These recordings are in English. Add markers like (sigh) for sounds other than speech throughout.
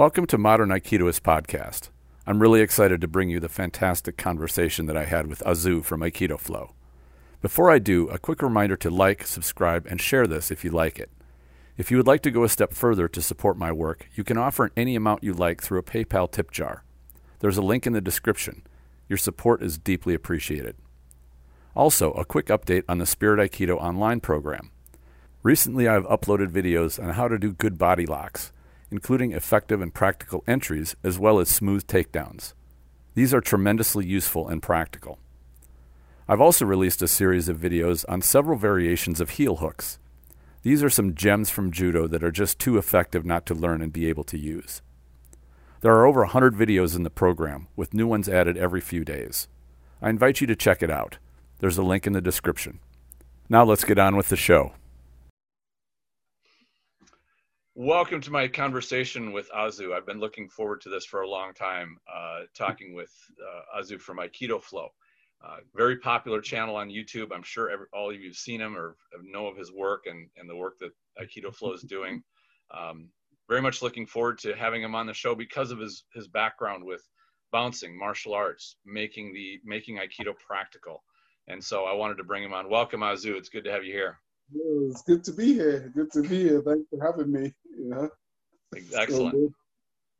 Welcome to Modern Aikidoist Podcast. I'm really excited to bring you the fantastic conversation that I had with Azu from Aikido Flow. Before I do, a quick reminder to like, subscribe, and share this if you like it. If you would like to go a step further to support my work, you can offer any amount you like through a PayPal tip jar. There's a link in the description. Your support is deeply appreciated. Also, a quick update on the Spirit Aikido online program. Recently, I've uploaded videos on how to do good body locks including effective and practical entries as well as smooth takedowns. These are tremendously useful and practical. I've also released a series of videos on several variations of heel hooks. These are some gems from judo that are just too effective not to learn and be able to use. There are over 100 videos in the program, with new ones added every few days. I invite you to check it out. There's a link in the description. Now let's get on with the show. Welcome to my conversation with Azu. I've been looking forward to this for a long time, uh, talking with uh, Azu from Aikido Flow. Uh, very popular channel on YouTube. I'm sure every, all of you have seen him or know of his work and, and the work that Aikido Flow is doing. Um, very much looking forward to having him on the show because of his, his background with bouncing, martial arts, making the making Aikido practical. And so I wanted to bring him on. Welcome, Azu. It's good to have you here. It's good to be here. Good to be here. Thanks for having me. You know? Excellent.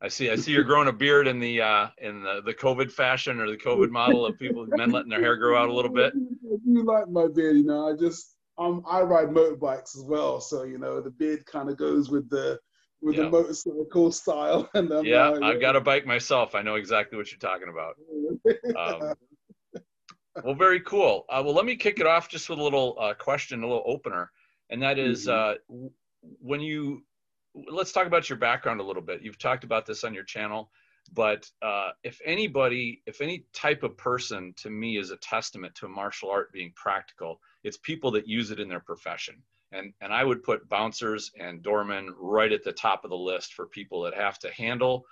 I see. I see you're growing a beard in the uh, in the, the COVID fashion or the COVID model of people men letting their hair grow out a little bit. I do like my beard. You know, I just um I ride motorbikes as well, so you know the beard kind of goes with the with yeah. the motorcycle style. And yeah, uh, I've got a bike myself. I know exactly what you're talking about. (laughs) Um, well, very cool. Uh, well, let me kick it off just with a little uh, question, a little opener, and that is, mm-hmm. uh, when you let's talk about your background a little bit. You've talked about this on your channel, but uh, if anybody, if any type of person, to me, is a testament to a martial art being practical, it's people that use it in their profession. And and I would put bouncers and doormen right at the top of the list for people that have to handle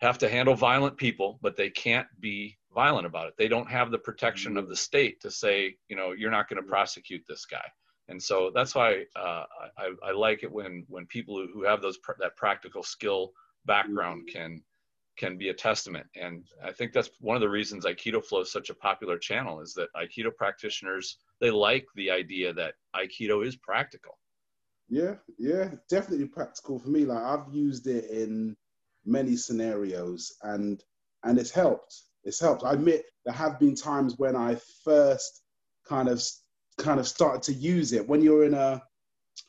have to handle violent people, but they can't be violent about it. They don't have the protection of the state to say, you know, you're not going to prosecute this guy. And so that's why uh, I, I, like it when when people who, have those pr- that practical skill background mm-hmm. can can be a testament. And I think that's one of the reasons Aikido Flow is such a popular channel is that Aikido practitioners they like the idea that Aikido is practical. Yeah, yeah, definitely practical for me. Like I've used it in many scenarios and and it's helped it's helped i admit there have been times when i first kind of kind of started to use it when you're in a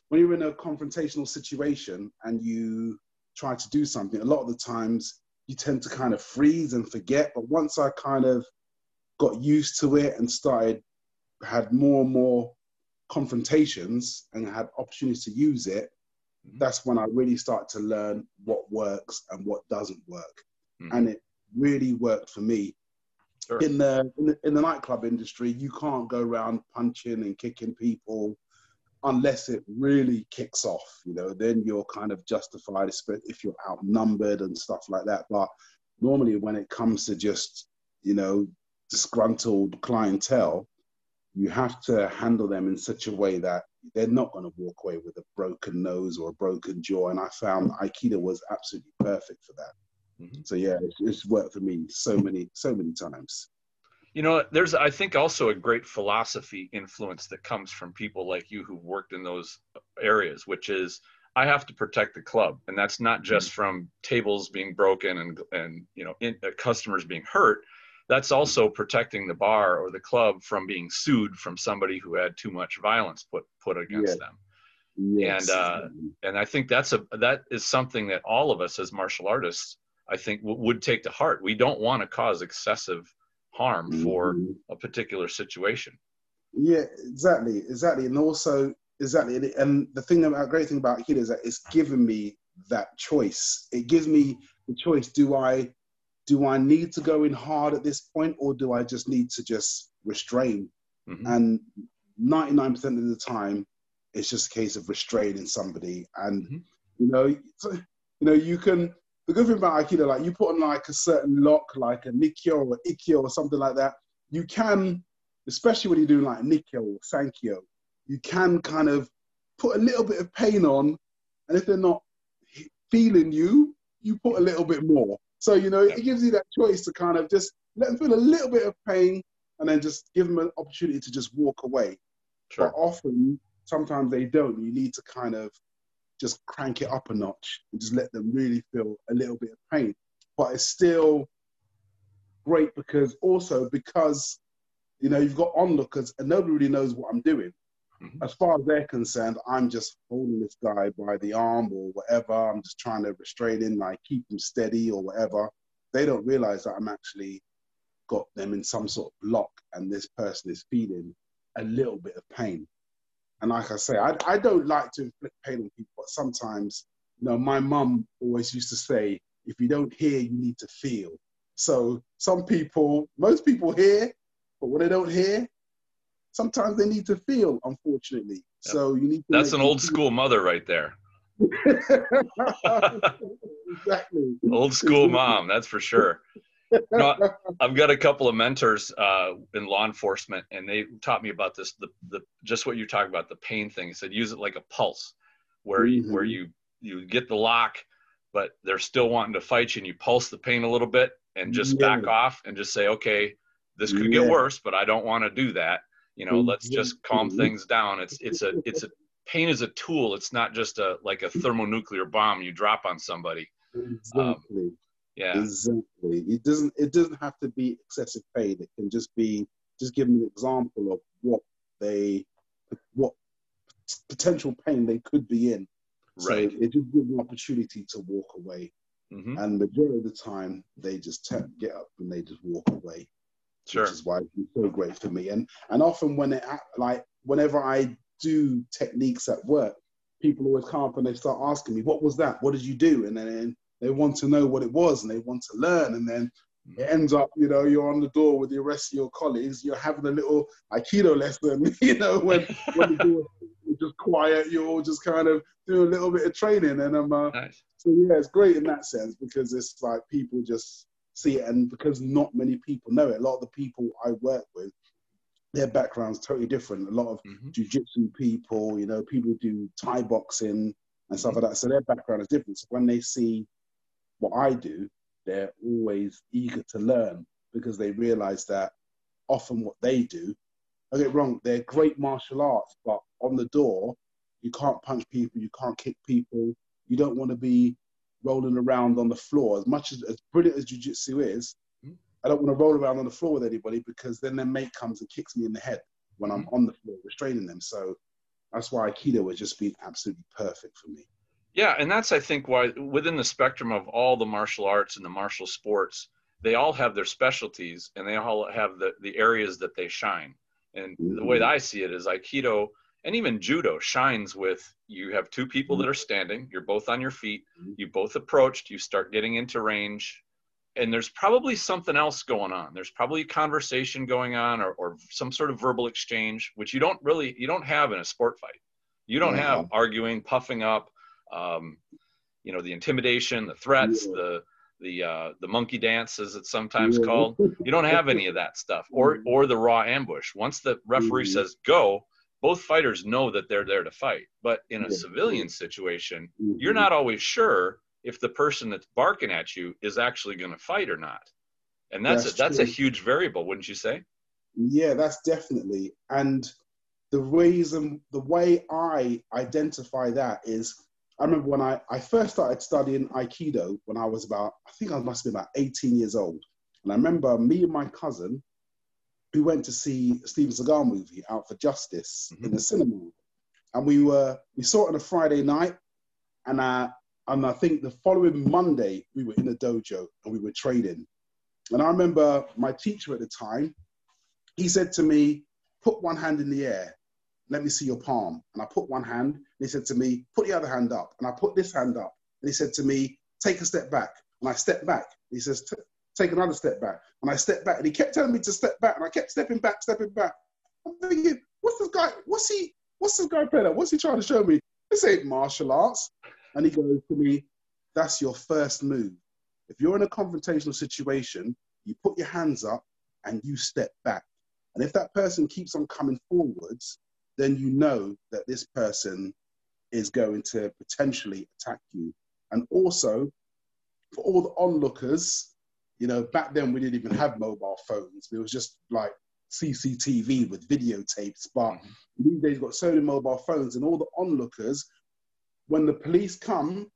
when you're in a confrontational situation and you try to do something a lot of the times you tend to kind of freeze and forget but once i kind of got used to it and started had more and more confrontations and had opportunities to use it Mm-hmm. that's when I really start to learn what works and what doesn't work. Mm-hmm. And it really worked for me. Sure. In, the, in, the, in the nightclub industry, you can't go around punching and kicking people unless it really kicks off. You know, then you're kind of justified if you're outnumbered and stuff like that. But normally, when it comes to just you know disgruntled clientele, you have to handle them in such a way that they're not going to walk away with a broken nose or a broken jaw. And I found Aikido was absolutely perfect for that. Mm-hmm. So yeah, it's, it's worked for me so (laughs) many, so many times. You know, there's I think also a great philosophy influence that comes from people like you who've worked in those areas, which is I have to protect the club, and that's not just mm-hmm. from tables being broken and and you know in, uh, customers being hurt that's also protecting the bar or the club from being sued from somebody who had too much violence put put against them. Yes. And uh, and I think that's a that is something that all of us as martial artists, I think, w- would take to heart. We don't want to cause excessive harm mm-hmm. for a particular situation. Yeah, exactly, exactly, and also exactly, and the thing about great thing about Aikido is that it's given me that choice. It gives me the choice: do I do I need to go in hard at this point or do I just need to just restrain? Mm-hmm. And 99% of the time, it's just a case of restraining somebody. And, mm-hmm. you know, you know, you can, the good thing about Aikido, like you put on like a certain lock, like a Nikkyo or Ikkyo or something like that, you can, especially when you're doing like Nikkyo or Sankyo, you can kind of put a little bit of pain on. And if they're not feeling you, you put a little bit more. So, you know, it gives you that choice to kind of just let them feel a little bit of pain and then just give them an opportunity to just walk away. Sure. But often, sometimes they don't. You need to kind of just crank it up a notch and just let them really feel a little bit of pain. But it's still great because also because you know you've got onlookers and nobody really knows what I'm doing. Mm-hmm. As far as they're concerned, I'm just holding this guy by the arm or whatever. I'm just trying to restrain him, like keep him steady or whatever. They don't realize that I'm actually got them in some sort of block and this person is feeling a little bit of pain. And like I say, I, I don't like to inflict pain on people, but sometimes, you know, my mum always used to say, if you don't hear, you need to feel. So some people, most people hear, but when they don't hear, sometimes they need to feel, unfortunately. Yep. So you need to That's an old feel. school mother right there. (laughs) exactly. Old school mom, that's for sure. No, (laughs) I've got a couple of mentors uh, in law enforcement, and they taught me about this. The, the just what you talk about the pain thing. They said use it like a pulse, where mm-hmm. you, where you you get the lock, but they're still wanting to fight you, and you pulse the pain a little bit, and just yeah. back off, and just say, okay, this could yeah. get worse, but I don't want to do that you know let's just calm things down it's it's a it's a pain is a tool it's not just a like a thermonuclear bomb you drop on somebody exactly um, yeah exactly it doesn't it doesn't have to be excessive pain it can just be just give them an example of what they what potential pain they could be in right so it just gives them an opportunity to walk away mm-hmm. and majority of the time they just t- get up and they just walk away Sure. Which is why it's so great for me. And and often when it like whenever I do techniques at work, people always come up and they start asking me, "What was that? What did you do?" And then they want to know what it was and they want to learn. And then it ends up, you know, you're on the door with the rest of your colleagues. You're having a little aikido lesson, (laughs) you know, when (laughs) when the door is just quiet, you're all just kind of doing a little bit of training. And I'm uh, nice. so yeah, it's great in that sense because it's like people just see it. And because not many people know it, a lot of the people I work with, their background's totally different. A lot of mm-hmm. jujitsu people, you know, people who do Thai boxing and stuff mm-hmm. like that. So their background is different. So when they see what I do, they're always eager to learn because they realize that often what they do, I get wrong, they're great martial arts, but on the door, you can't punch people, you can't kick people, you don't want to be rolling around on the floor. As much as, as brilliant as jiu-jitsu is, mm. I don't want to roll around on the floor with anybody because then their mate comes and kicks me in the head when I'm mm. on the floor restraining them. So that's why Aikido has just been absolutely perfect for me. Yeah, and that's I think why within the spectrum of all the martial arts and the martial sports, they all have their specialties and they all have the, the areas that they shine. And mm-hmm. the way that I see it is Aikido and even judo shines with you have two people that are standing you're both on your feet mm-hmm. you both approached you start getting into range and there's probably something else going on there's probably a conversation going on or, or some sort of verbal exchange which you don't really you don't have in a sport fight you don't have uh-huh. arguing puffing up um, you know the intimidation the threats the the uh, the monkey dance as it's sometimes called you don't have any of that stuff or (laughs) or the raw ambush once the referee mm-hmm. says go both fighters know that they're there to fight. But in a civilian situation, mm-hmm. you're not always sure if the person that's barking at you is actually going to fight or not. And that's that's, a, that's a huge variable, wouldn't you say? Yeah, that's definitely. And the reason, the way I identify that is, I remember when I, I first started studying Aikido when I was about, I think I must have been about 18 years old. And I remember me and my cousin, we went to see a Steven Seagal movie, Out for Justice, mm-hmm. in the cinema, and we were we saw it on a Friday night, and I, and I think the following Monday we were in the dojo and we were trading, and I remember my teacher at the time, he said to me, "Put one hand in the air, let me see your palm," and I put one hand, and he said to me, "Put the other hand up," and I put this hand up, and he said to me, "Take a step back," and I stepped back. He says, take another step back. And I stepped back and he kept telling me to step back and I kept stepping back, stepping back. I'm thinking, what's this guy, what's he, what's this guy playing at? What's he trying to show me? This ain't martial arts. And he goes to me, that's your first move. If you're in a confrontational situation, you put your hands up and you step back. And if that person keeps on coming forwards, then you know that this person is going to potentially attack you. And also, for all the onlookers, you know, back then we didn't even have mobile phones. It was just like CCTV with videotapes. But mm-hmm. these days, got so many mobile phones, and all the onlookers, when the police come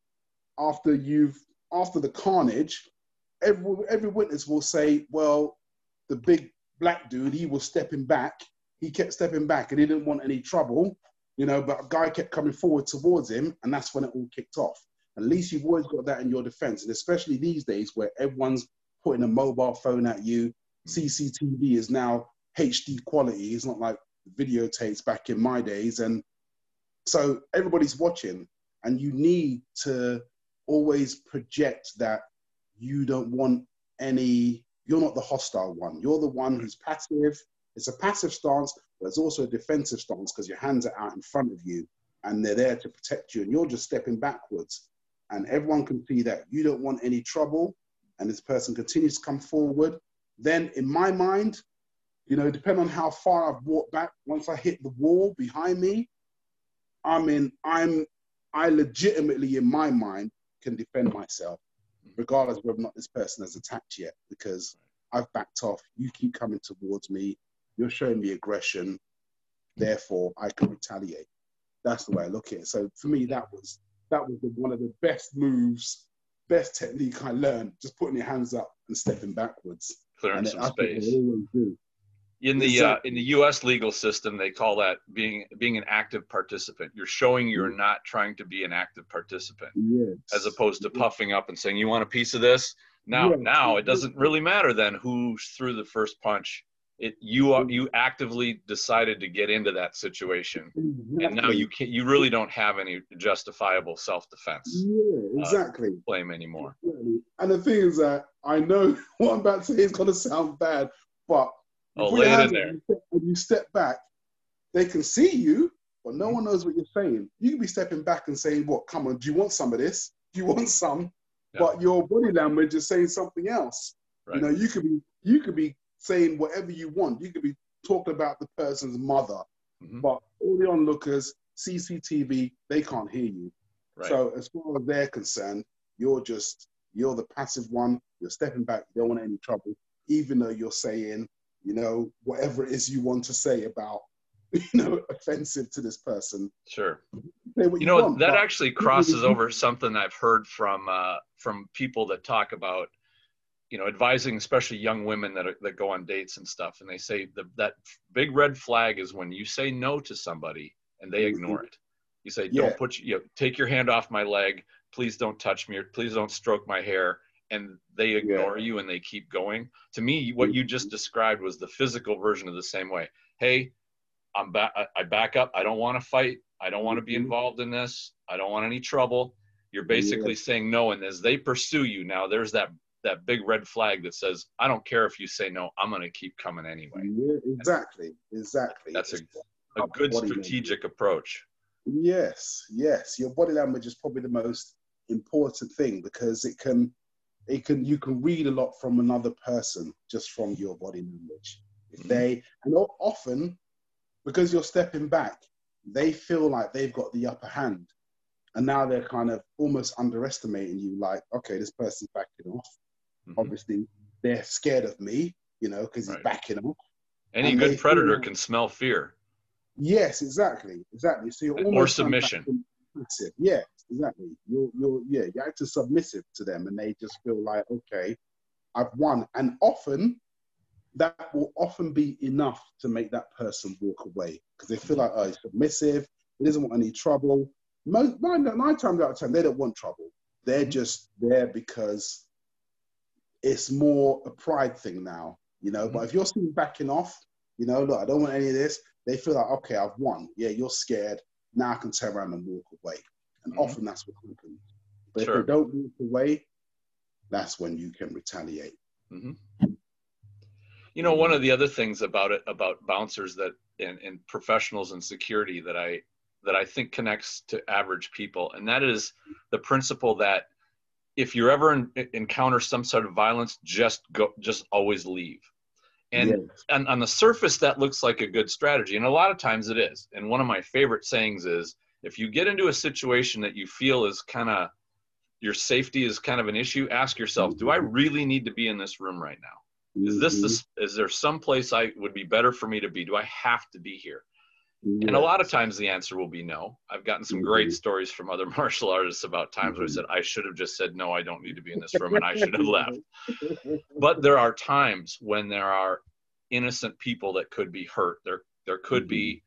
after you've after the carnage, every every witness will say, "Well, the big black dude, he was stepping back. He kept stepping back, and he didn't want any trouble, you know. But a guy kept coming forward towards him, and that's when it all kicked off. At least you've always got that in your defense, and especially these days where everyone's putting a mobile phone at you. Mm. CCTV is now HD quality. It's not like videotapes back in my days, and so everybody's watching, and you need to always project that you don't want any. You're not the hostile one. You're the one who's passive. It's a passive stance, but it's also a defensive stance because your hands are out in front of you and they're there to protect you, and you're just stepping backwards and everyone can see that you don't want any trouble and this person continues to come forward, then in my mind, you know, depending on how far I've walked back, once I hit the wall behind me, I mean, I'm, I legitimately, in my mind, can defend myself, regardless whether or not this person has attacked yet, because I've backed off. You keep coming towards me. You're showing me aggression. Therefore, I can retaliate. That's the way I look at it. So for me, that was that was the, one of the best moves, best technique I learned. Just putting your hands up and stepping backwards. Clearing some space. In the uh, in the U.S. legal system, they call that being being an active participant. You're showing you're not trying to be an active participant, yes. as opposed to puffing up and saying, "You want a piece of this?" Now, yes. now it doesn't really matter then who threw the first punch it you are you actively decided to get into that situation exactly. and now you can you really don't have any justifiable self-defense yeah exactly uh, claim anymore exactly. and the thing is that i know (laughs) what i'm about to say is going to sound bad but oh, lay it in there. when you step back they can see you but no mm-hmm. one knows what you're saying you can be stepping back and saying what come on do you want some of this do you want some yeah. but your body language is saying something else right. you know you could be you could be saying whatever you want. You could be talking about the person's mother, mm-hmm. but all the onlookers, CCTV, they can't hear you. Right. So as far as they're concerned, you're just you're the passive one. You're stepping back. You don't want any trouble, even though you're saying, you know, whatever it is you want to say about, (laughs) you know, offensive to this person. Sure. You, you, know want, that actually crosses over something I've heard from uh, from people that talk about you know, advising especially young women that are, that go on dates and stuff, and they say the, that big red flag is when you say no to somebody and they ignore it. You say, "Don't put you know, take your hand off my leg. Please don't touch me, or please don't stroke my hair." And they ignore yeah. you and they keep going. To me, what you just described was the physical version of the same way. Hey, I'm back. I back up. I don't want to fight. I don't want to be mm-hmm. involved in this. I don't want any trouble. You're basically yeah. saying no, and as they pursue you now, there's that that big red flag that says, I don't care if you say no, I'm going to keep coming anyway. Yeah, exactly. Exactly. That's a, a good strategic approach. Yes, yes. Your body language is probably the most important thing because it can, it can, you can read a lot from another person just from your body language. If mm-hmm. they, and often because you're stepping back, they feel like they've got the upper hand. And now they're kind of almost underestimating you, like, okay, this person's backing off. Mm-hmm. Obviously, they're scared of me, you know, because right. he's backing up. Any and good predator feel, can smell fear. Yes, exactly, exactly. So you're or submission. Yeah, exactly. You're, you're, yeah, you're actually submissive to them, and they just feel like, okay, I've won. And often, that will often be enough to make that person walk away because they feel like, oh, he's submissive. He doesn't want any trouble. Most nine, nine times out of ten, they don't want trouble. They're mm-hmm. just there because it's more a pride thing now, you know. Mm-hmm. But if you're seen backing off, you know, look, I don't want any of this, they feel like, okay, I've won. Yeah, you're scared. Now I can turn around and walk away. And mm-hmm. often that's what happens. But sure. if they don't walk away, that's when you can retaliate. Mm-hmm. You know, one of the other things about it, about bouncers that and, and professionals and security that I that I think connects to average people, and that is the principle that if you ever in, encounter some sort of violence, just go, just always leave. And, yes. and on the surface, that looks like a good strategy. And a lot of times it is. And one of my favorite sayings is if you get into a situation that you feel is kind of your safety is kind of an issue, ask yourself, do I really need to be in this room right now? Is this mm-hmm. this is there some place I would be better for me to be? Do I have to be here? And a lot of times the answer will be no. I've gotten some great mm-hmm. stories from other (laughs) martial artists about times where I mm-hmm. said, I should have just said, no, I don't need to be in this room and I should have left. (laughs) But there are times when there are innocent people that could be hurt. There, there could be,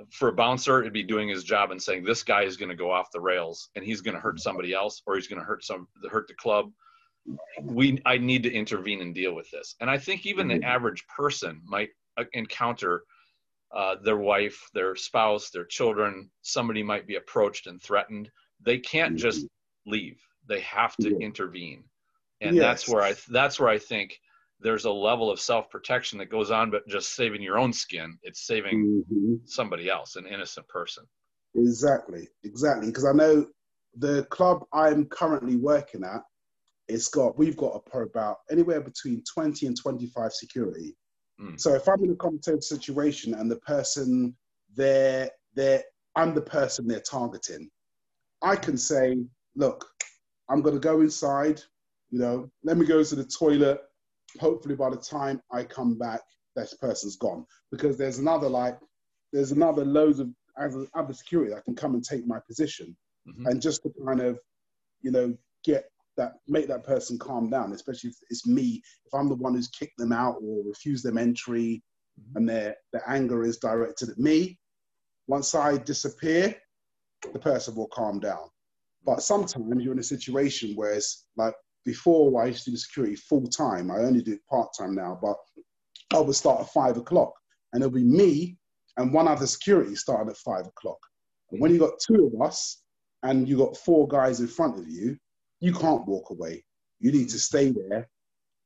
mm-hmm. for a bouncer, it'd be doing his job and saying, this guy is going to go off the rails and he's going to hurt somebody else or he's going to hurt some, hurt the club. We, I need to intervene and deal with this. And I think even the average person might uh, encounter uh, their wife, their spouse, their children, somebody might be approached and threatened. They can't just mm-hmm. leave. They have to yeah. intervene. And yes. that's where I that's where I think there's a level of self-protection that goes on but just saving your own skin. It's saving mm-hmm. somebody else, an innocent person. Exactly. Exactly. Because I know the club I'm currently working at, it's got we've got about anywhere between 20 and 25 security Mm. So if I'm in a competitive situation and the person they're they're I'm the person they're targeting, I can say, look, I'm gonna go inside, you know, let me go to the toilet. Hopefully by the time I come back, that person's gone. Because there's another like there's another loads of other security that can come and take my position. Mm-hmm. And just to kind of, you know, get that make that person calm down, especially if it's me, if I'm the one who's kicked them out or refused them entry mm-hmm. and their, their anger is directed at me. Once I disappear, the person will calm down. But sometimes you're in a situation where it's like before I used to do security full time. I only do it part time now, but I would start at five o'clock and it'll be me and one other security starting at five o'clock. And when you got two of us and you got four guys in front of you, you can't walk away. You need to stay there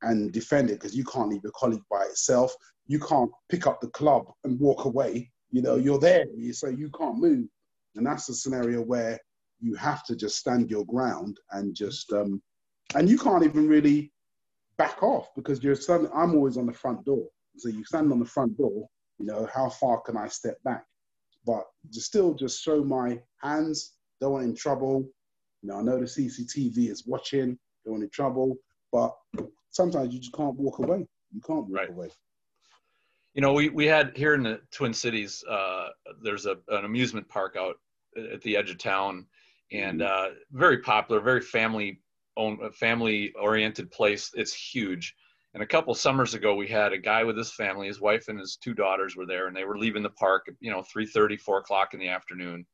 and defend it because you can't leave your colleague by itself. You can't pick up the club and walk away. You know, you're there, so you can't move. And that's a scenario where you have to just stand your ground and just, um, and you can't even really back off because you're standing, I'm always on the front door. So you stand on the front door, you know, how far can I step back? But still just show my hands, don't want in trouble, know, I know the CCTV is watching, they're in trouble, but sometimes you just can't walk away. You can't walk right. away. You know, we, we had here in the Twin Cities, uh, there's a, an amusement park out at the edge of town and mm-hmm. uh, very popular, very family owned, family oriented place. It's huge. And a couple summers ago, we had a guy with his family, his wife and his two daughters were there, and they were leaving the park, you know, 3:30, 4 o'clock in the afternoon.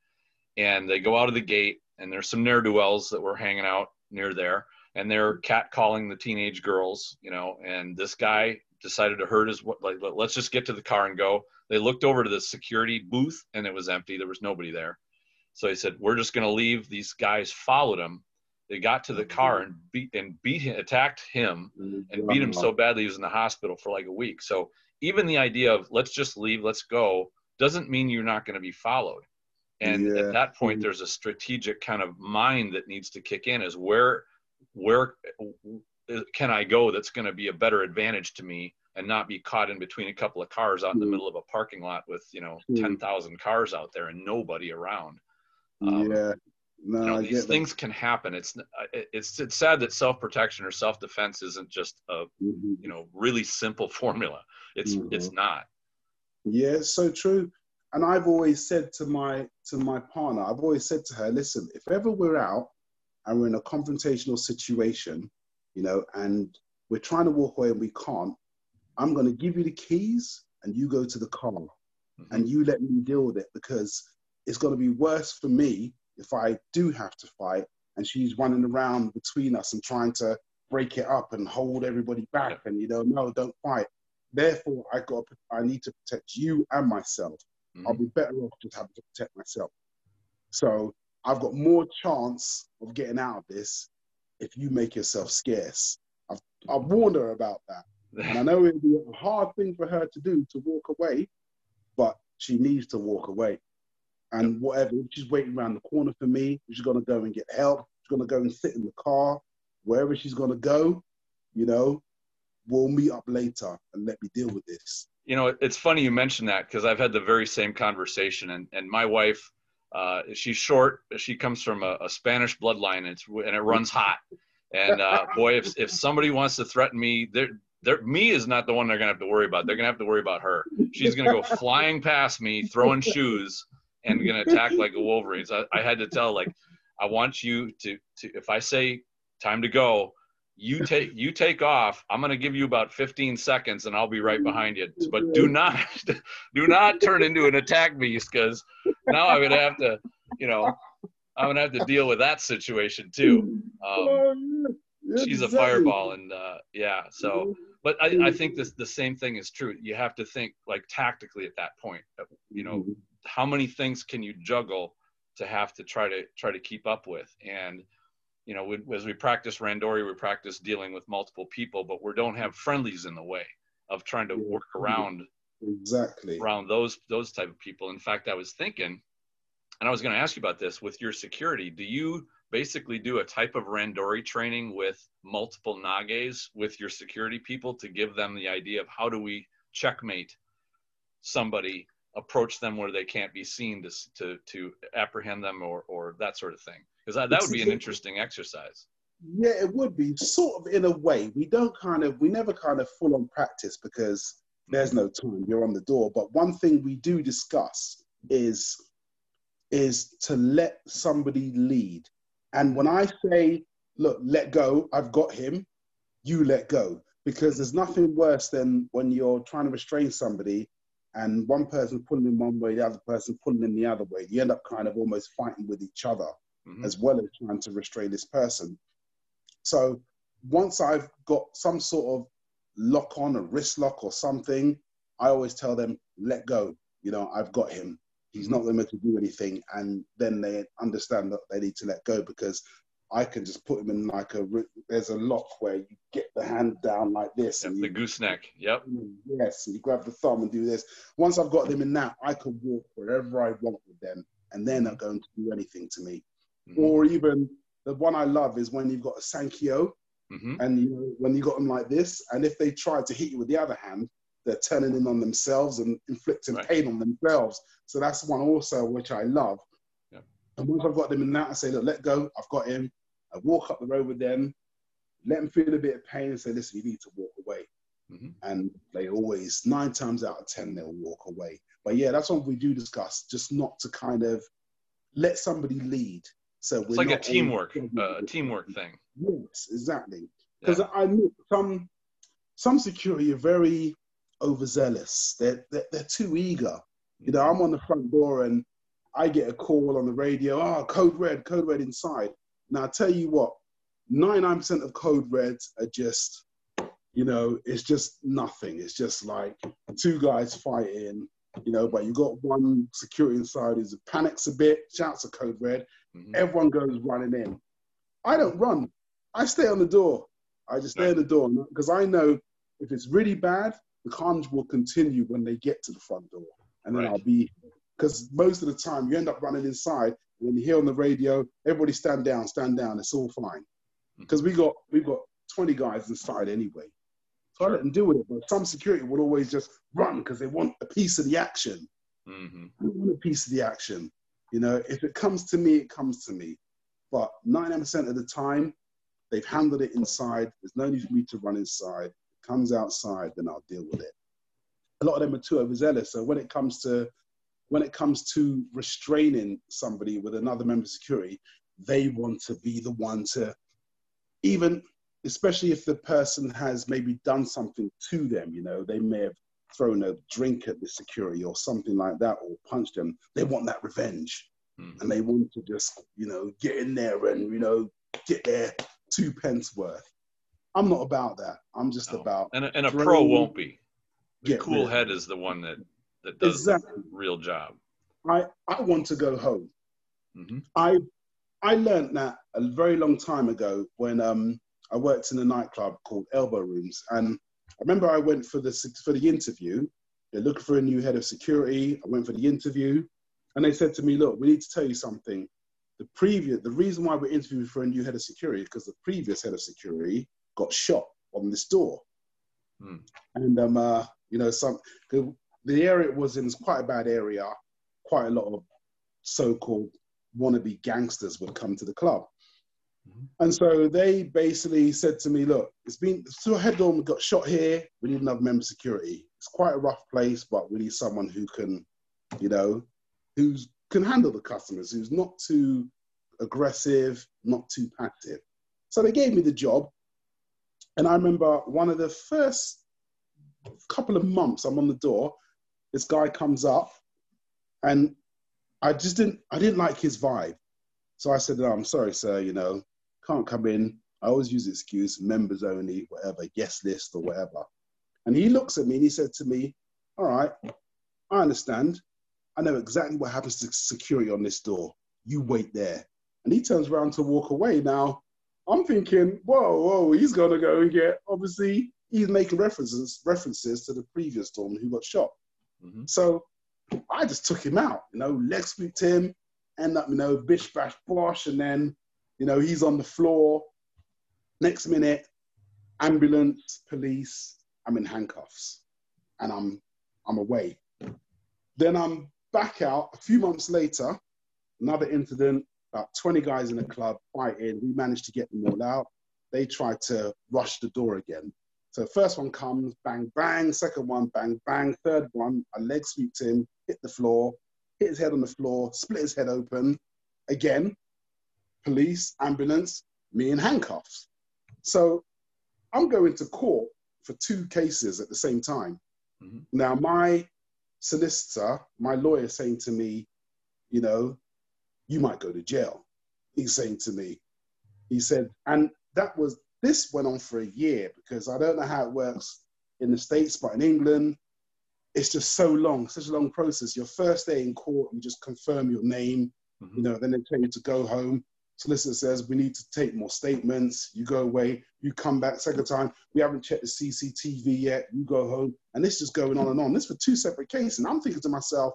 And they go out of the gate, and there's some ne'er do wells that were hanging out near there, and they're catcalling the teenage girls, you know. And this guy decided to hurt his like, let's just get to the car and go. They looked over to the security booth, and it was empty. There was nobody there. So he said, "We're just going to leave." These guys followed him. They got to the car and beat and beat him, attacked him, and beat him so badly he was in the hospital for like a week. So even the idea of let's just leave, let's go, doesn't mean you're not going to be followed. And yeah. at that point, there's a strategic kind of mind that needs to kick in: is where where can I go that's going to be a better advantage to me and not be caught in between a couple of cars out in the mm-hmm. middle of a parking lot with you know mm. 10,000 cars out there and nobody around. Um, yeah. No, you know, these things that. can happen. It's it's it's sad that self protection or self defense isn't just a mm-hmm. you know really simple (laughs) formula. It's mm-hmm. it's not. Yeah, it's so true and I've always said to my to my partner, I've always said to her, listen, if ever we're out and we're in a confrontational situation, you know, and we're trying to walk away and we can't, I'm going to give you the keys and you go to the car mm-hmm. and you let me deal with it because it's going to be worse for me if I do have to fight and she's running around between us and trying to break it up and hold everybody back and you know no don't fight. Therefore i got i need to protect you and myself mm-hmm. I'll be better off just having to protect myself. So I've got more chance of getting out of this if you make yourself scarce. I've, I've warned her about that. And I know it'd be a hard thing for her to do to walk away, but she needs to walk away. And whatever, she's waiting around the corner for me, she's going to go and get help. She's going to go and sit in the car, wherever she's going to go, you know, we'll meet up later and let me deal with this you know, it's funny you mentioned that because I've had the very same conversation, and and my wife, uh, she's short. She comes from a, a Spanish bloodline, and, it's, and it runs hot. And uh, (laughs) boy, if if somebody wants to threaten me, they're, they're, me is not the one they're gonna have to worry about. They're gonna have to worry about her. She's gonna go (laughs) flying past me, throwing shoes, and gonna attack like a Wolverine. So I, I had to tell like, I want you to to if I say time to go, you take you take off i'm going to give you about 15 seconds and i'll be right behind you. (laughs) But do not (laughs) do not turn into an attack beast because now i'm going to have to you know i'm going to have to deal with that situation too. Um, she's a fireball and uh, yeah so but I, I think this the same thing is true. You have to think like tactically at that point you know how many things can you juggle to have to try to try to keep up with? And you know, we, as we practice randori, we practice dealing with multiple people, but we don't have friendlies in the way of trying to work around exactly around those those type of people. In fact, I was thinking, and I was going to ask you about this with your security. Do you basically do a type of randori training with multiple nages with your security people to give them the idea of how do we checkmate somebody approach them where they can't be seen to to, to apprehend them or or that sort of thing. Because that, that would be an interesting exercise. Yeah it would be. Sort of in a way. We don't kind of we never kind of full on practice because there's mm. no time. You're on the door. But one thing we do discuss is is to let somebody lead. And when i say look let go. I've got him. You let go. Because there's nothing worse than when you're trying to restrain somebody and one person pulling in one way the other person pulling in the other way you end up kind of almost fighting with each other mm-hmm. as well as trying to restrain this person. So once I've got some sort of lock on, a wrist lock or something, I always tell them, let go. You know, I've got him. He's not going to do anything. And then they understand that they need to let go because I can just put him in like a, there's a lock where you get the hand down like this. Yep, and the gooseneck. Yep. Yes. And you grab the thumb and do this. Once I've got them in that, I can walk wherever I want with them and they're not going to do anything to me. Mm-hmm. Or even the one I love is when you've got a Sankyo mm-hmm. and you when you got them like this, and if they try to hit you with the other hand, they're turning in on themselves and inflicting right. pain on themselves. So that's one also which I love. Yeah. And once I've got them in that, I say, look, let go. I've got him. I walk up the road with them, let them feel a bit of pain, and say, listen, you need to walk away. Mm-hmm. And they always, nine times out of 10, they'll walk away. But yeah, that's what we do discuss, just not to kind of let somebody lead so it's like a teamwork, uh, a teamwork thing. Yes, exactly. Because yeah. I know some some security are very overzealous. They're, they're they're too eager. You know, I'm on the front door and I get a call on the radio. Oh, code red, code red inside. Now I tell you what, 99% of code reds are just, you know, it's just nothing. It's just like two guys fighting you know, but you got one security inside who panics a bit, shouts a code red, mm-hmm. everyone goes running in. I don't run. I stay on the door. I just stay on the door because I know if it's really bad, the carnage will continue when they get to the front door, and then right. I'll be because most of the time you end up running inside, then you hear on the radio, everybody stand down, stand down. It's all fine because mm-hmm. we got we've got 20 guys inside anyway. So I let them deal with it. But some security will always just run because they want a piece of the action. Mm-hmm. I want a piece of the action. You know, if it comes to me, it comes to me. But 99% of the time, they've handled it inside. There's no need for me to run inside. It comes outside, then I'll deal with it. A lot of them are too overzealous. So when it comes to when it comes to restraining somebody with another member of security, they want to be the one to even especially if the person has maybe done something to them, you know, they may have thrown a drink at the security or something like that or punched them. They want that revenge. Mm. And they want to just, you know, get in there and, you know, get their two pence worth. I'm not about that. I'm just no. about. And a, and a pro won't be. The cool head is the one that, that does exactly. real job. I, I want to go home. Mm-hmm. I I learned that a very long time ago when um, I worked in a nightclub called Elbow Rooms, and I remember I went for the for the interview. They're looking for a new head of security. I went for the interview, and they said to me, "Look, we need to tell you something. The previous, the reason why we're interviewing for a new head of security is because the previous head of security got shot on this door, hmm. and um, uh, you know, some the, area it was in is quite a bad area, quite a lot of so-called wannabe gangsters would come to the club. Mm-hmm. And so they basically said to me, look, it's been, so head on got shot here. We need another member security. It's quite a rough place, but we need someone who can, you know, who can handle the customers, who's not too aggressive, not too passive. So they gave me the job. And I remember one of the first couple of months I'm on the door, this guy comes up and I just didn't I didn't like his vibe. So I said, oh, I'm sorry, sir, you know, can't come in. I always use excuse, members only, whatever, guest list or whatever. And he looks at me and he said to me, All right, I understand. I know exactly what happens to security on this door. You wait there. And he turns around to walk away. Now, I'm thinking, whoa, whoa, he's gonna go and get obviously he's making references references to the previous Dawn who got shot. Mm-hmm. So I just took him out, you know, leg sweeped him, end up, you know, bish bash bosh, and then, you know, he's on the floor. Next minute, ambulance, police, I'm in handcuffs, and I'm I'm away. Then I'm back out a few months later, another incident, about 20 guys in the club fighting. We managed to get them all out. They tried to rush the door again. So first one comes, bang, bang. Second one, bang, bang. Third one, a leg sweeped him, hit the floor, hit his head on the floor, split his head open. Again, police, ambulance, me in handcuffs. So I'm going to court for two cases at the same time. Mm-hmm. Now, my solicitor, my lawyer saying to me, you know, you might go to jail. He's saying to me, he said, and that was this went on for a year because I don't know how it works in the States, but in England, it's just so long, such a long process. Your first day in court, you just confirm your name, mm-hmm. you know, then they tell you to go home. Solicitor says, we need to take more statements. You go away, you come back second time. We haven't checked the CCTV yet. You go home. And this is going on and on. This for two separate cases. And I'm thinking to myself,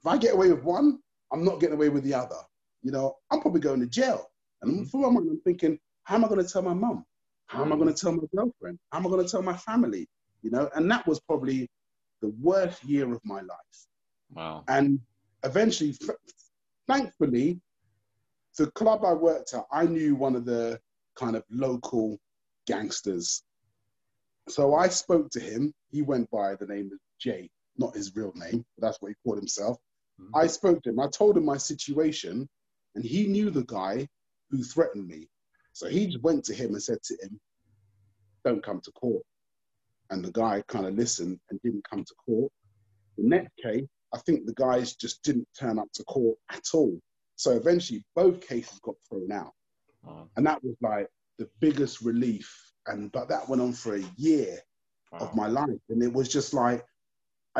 if I get away with one, I'm not getting away with the other. You know, I'm probably going to jail. And mm-hmm. for a moment, I'm thinking, how am I going to tell my mom? How am I going to tell my girlfriend? How am I going to tell my family? You know, and that was probably the worst year of my life. Wow. And eventually, thankfully, the club I worked at, I knew one of the kind of local gangsters. So I spoke to him. He went by the name of Jay, not his real name, but that's what he called himself. Mm-hmm. I spoke to him. I told him my situation, and he knew the guy who threatened me. So he just went to him and said to him, Don't come to court. And the guy kind of listened and didn't come to court. The next case, I think the guys just didn't turn up to court at all. So eventually, both cases got thrown out. Wow. And that was like the biggest relief. And but that went on for a year wow. of my life. And it was just like,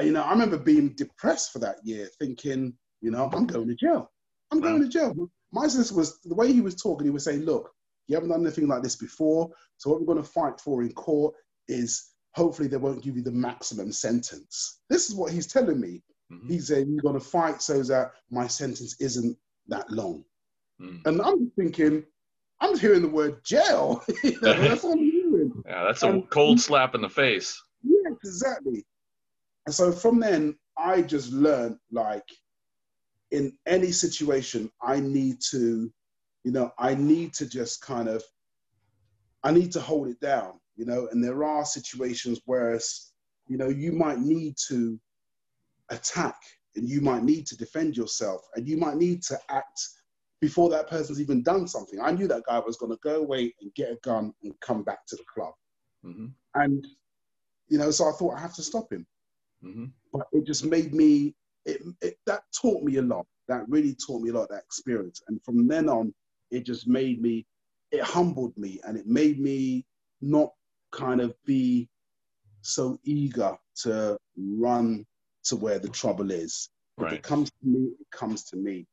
you know, I remember being depressed for that year, thinking, you know, I'm going to jail. I'm going to jail. My sister was the way he was talking, he was saying, look, you haven't done anything like this before. So what we're going to fight for in court is hopefully they won't give you the maximum sentence. This is what he's telling me. Mm-hmm. He's saying you're going to fight so that my sentence isn't that long. Mm. And I'm thinking, I'm hearing the word jail. (laughs) you know, that's what I'm hearing. (laughs) Yeah, that's a and, cold slap in the face. Yeah, exactly. And so from then, I just learned like in any situation, I need to you know, I need to just kind of, I need to hold it down, you know, and there are situations where, you know, you might need to attack and you might need to defend yourself and you might need to act before that person's even done something. I knew that guy was going to go away and get a gun and come back to the club. Mm-hmm. And, you know, so I thought I have to stop him. Mm-hmm. But it just made me, it, it, that taught me a lot. That really taught me a lot, that experience. And from then on, it just made me, it humbled me and it made me not kind of be so eager to run to where the trouble is. Right. If it comes to me, it comes to me.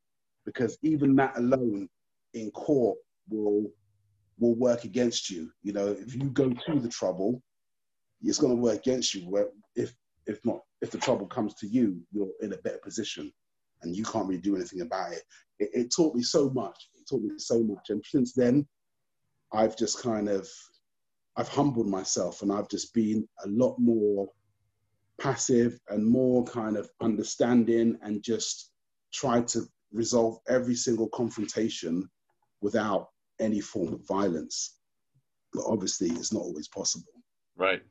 Because even that alone in court will will work against you. You know, if you go to the trouble, it's going to work against you. Where if if not, if the trouble comes to you, you're in a better position, and you can't really do anything about it. It, it taught me so much taught me so much. And since then, I've just kind of, I've humbled myself and I've just been a lot more passive and more kind of understanding and just tried to resolve every single confrontation without any form of violence. But obviously, it's not always possible. Right.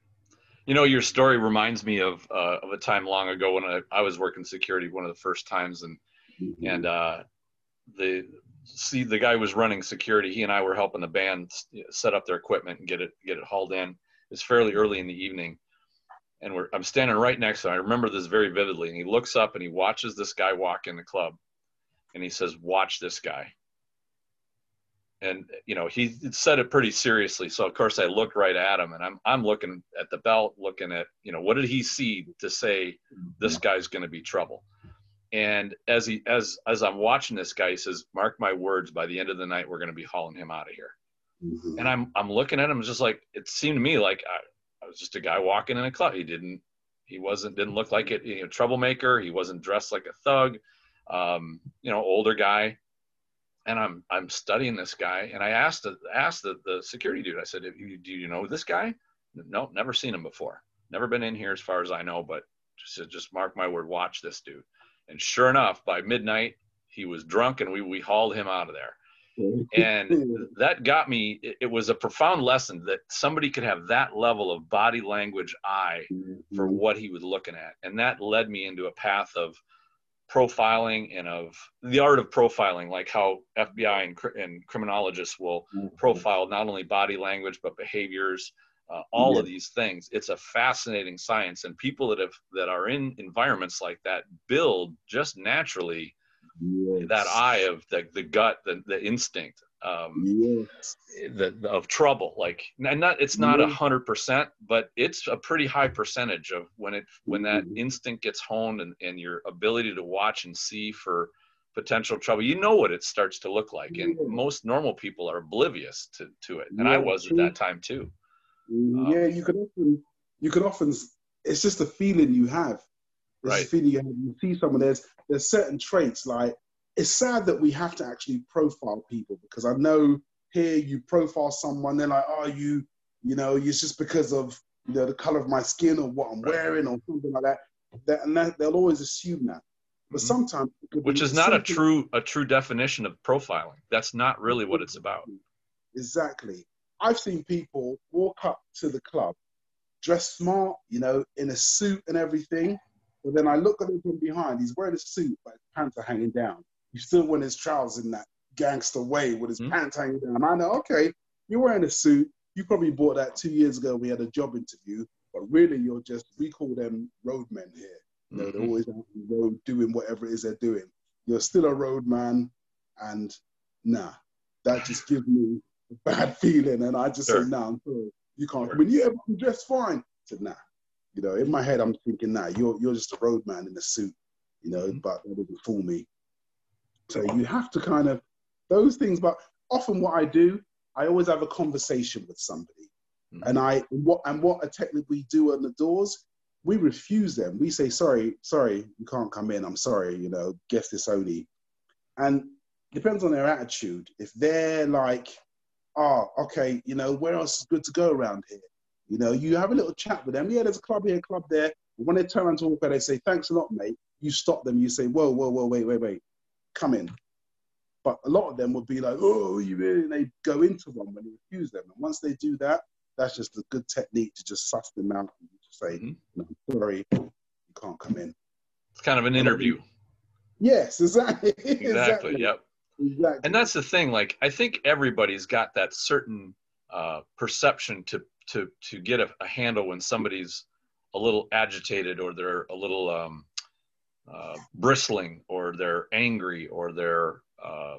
You know, your story reminds me of uh, of a time long ago when I, I was working security, one of the first times, and mm-hmm. and uh, the see the guy was running security. He and I were helping the band set up their equipment and get it get it hauled in. It's fairly early in the evening, and we're I'm standing right next to him. I remember this very vividly. And he looks up and he watches this guy walk in the club, and he says, "Watch this guy." And you know he said it pretty seriously. So of course I looked right at him, and I'm I'm looking at the belt, looking at you know what did he see to say this guy's going to be trouble. And as he as as I'm watching this guy, he says, "Mark my words. By the end of the night, we're going to be hauling him out of here." Mm-hmm. And I'm I'm looking at him, just like it seemed to me like I, I was just a guy walking in a club. He didn't he wasn't didn't look like it, you know, troublemaker. He wasn't dressed like a thug. Um, you know, older guy. And I'm I'm studying this guy, and I asked the, asked the, the security dude. I said, "Do you know this guy?" No, never seen him before. Never been in here as far as I know, but just just mark my word, watch this dude. And sure enough, by midnight, he was drunk and we, we hauled him out of there. and (laughs) that got me, it, it, was a profound lesson that somebody could have that level of body language eye for mm-hmm. what he was looking at. And that led me into a path of profiling and of the art of profiling, like how FBI and, and criminologists will mm-hmm. profile not only body language, but behaviors, uh, all yeah. of these things. It's a fascinating science, and people that have that are in environments like that build just naturally yes. that eye of the the gut, the the instinct. Um, yes. the, of trouble like and not it's not a hundred percent but it's a pretty high percentage of when it when that mm-hmm. instinct gets honed and, and your ability to watch and see for potential trouble you know what it starts to look like and most normal people are oblivious to to it and yeah, i was at that time too um, yeah, you can often, you can often, it's just a feeling you have. It's right. feeling you have. You see someone, there's, there's certain traits like, it's sad that we have to actually profile people because I know here you profile someone, they're like, oh, you, you know, it's just because of, you know, the color of my skin or what I'm wearing or something like that. that and that, they'll always assume that. But mm-hmm. sometimes, which is not a true a true definition of profiling. That's not really what it's about. Exactly. I've seen people walk up to the club, dressed smart, you know, in a suit and everything. But then I look at him from behind. He's wearing a suit, but his pants are hanging down. He's still wearing his trousers in that gangster way with his mm-hmm. pants hanging down. I know, okay, you're wearing a suit. You probably bought that two years ago. We had a job interview, but really, you're just we call them roadmen here. You know, mm-hmm. they're always on the road doing whatever it is they're doing. You're still a roadman, and nah, that just gives me bad feeling. And I just sure. said, nah, I'm sorry. You can't sure. come in. Yeah, I'm dressed fine. I said, nah. You know, in my head, I'm thinking, nah, you're, you're just a roadman in a suit, you know, mm-hmm. but that doesn't fool me. So you have to kind of, those things, but often what I do, I always have a conversation with somebody. Mm-hmm. And I, what, and what a technique we do on the doors, we refuse them. We say, sorry, sorry, you can't come in. I'm sorry, you know, guess this only. And depends on their attitude. If they're like, oh, okay, you know, where else is good to go around here? You know, you have a little chat with them. Yeah, there's a club here, a club there. when they turn around to walk away, they say, thanks a lot, mate. You stop them. You say, whoa, whoa, whoa, wait, wait, wait. Come in. But a lot of them would be like, oh, you really? And they go into one when you refuse them. And once they do that, that's just a good technique to just suss them out and just say, mm-hmm. no, sorry, you can't come in. It's kind of an interview. Yes, exactly. (laughs) exactly. exactly. Yep. Exactly. And that's the thing. Like, I think everybody's got that certain uh, perception to to to get a, a, handle when somebody's a little agitated or they're a little um, uh, bristling or they're angry or they're uh,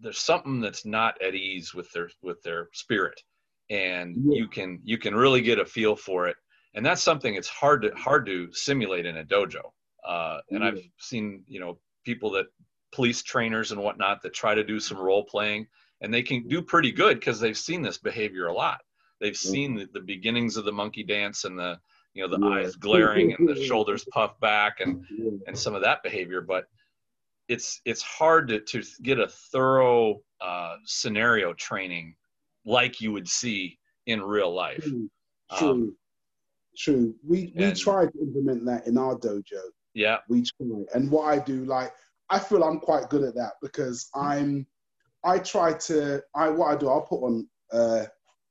there's something that's not at ease with their with their spirit, and yeah. you can you can really get a feel for it. And that's something it's hard to hard to simulate in a dojo. Uh, and yeah. I've seen you know people that police trainers and whatnot that try to do some role playing and they can do pretty good because they've seen this behavior a lot. They've seen the, the, beginnings of the monkey dance and the you know the yeah. eyes glaring and the (laughs) shoulders puffed back and and some of that behavior but it's it's hard to, to get a thorough uh, scenario training like you would see in real life. True. Um, true. We we and, try to implement that in our dojo. Yeah. We try and what i do like I feel I'm quite good at that because I'm I try to I what I do I'll put on uh,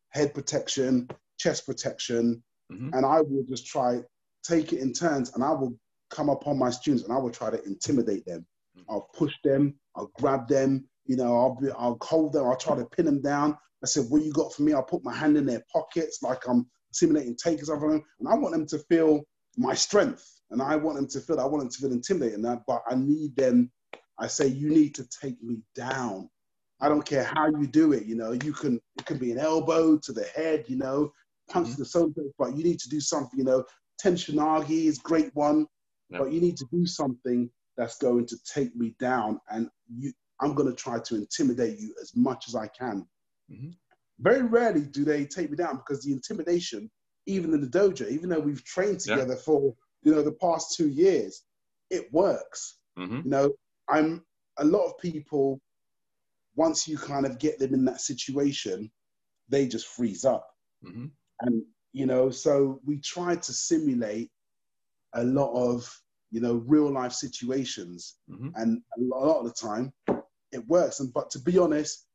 head protection, chest protection, mm-hmm. and I will just try take it in turns, and I will come upon my students and I will try to intimidate them. Mm-hmm. I'll push them, I'll grab them, you know, I'll be, I'll hold them, I'll try to pin them down. I said, "What you got for me?" I'll put my hand in their pockets like I'm simulating takers from them, and I want them to feel my strength, and I want them to feel I want them to feel intimidated. That, but I need them. I say, "You need to take me down." I don't care how you do it. You know, you can it can be an elbow to the head. You know, punch mm-hmm. to the something, but you need to do something. You know, Tenchinagi is great one, but you need to do something that's going to take me down, and you. I'm going to try to intimidate you as much as I can. Mm-hmm. Very rarely do they take me down because the intimidation, even in the dojo, even though we've trained together yeah. for you know the past two years, it works. Mm-hmm. You know, I'm a lot of people once you kind of get them in that situation, they just freeze up. Mm-hmm. And, you know, so we try to simulate a lot of, you know, real life situations. Mm-hmm. And a lot of the time it works. And, but to be honest,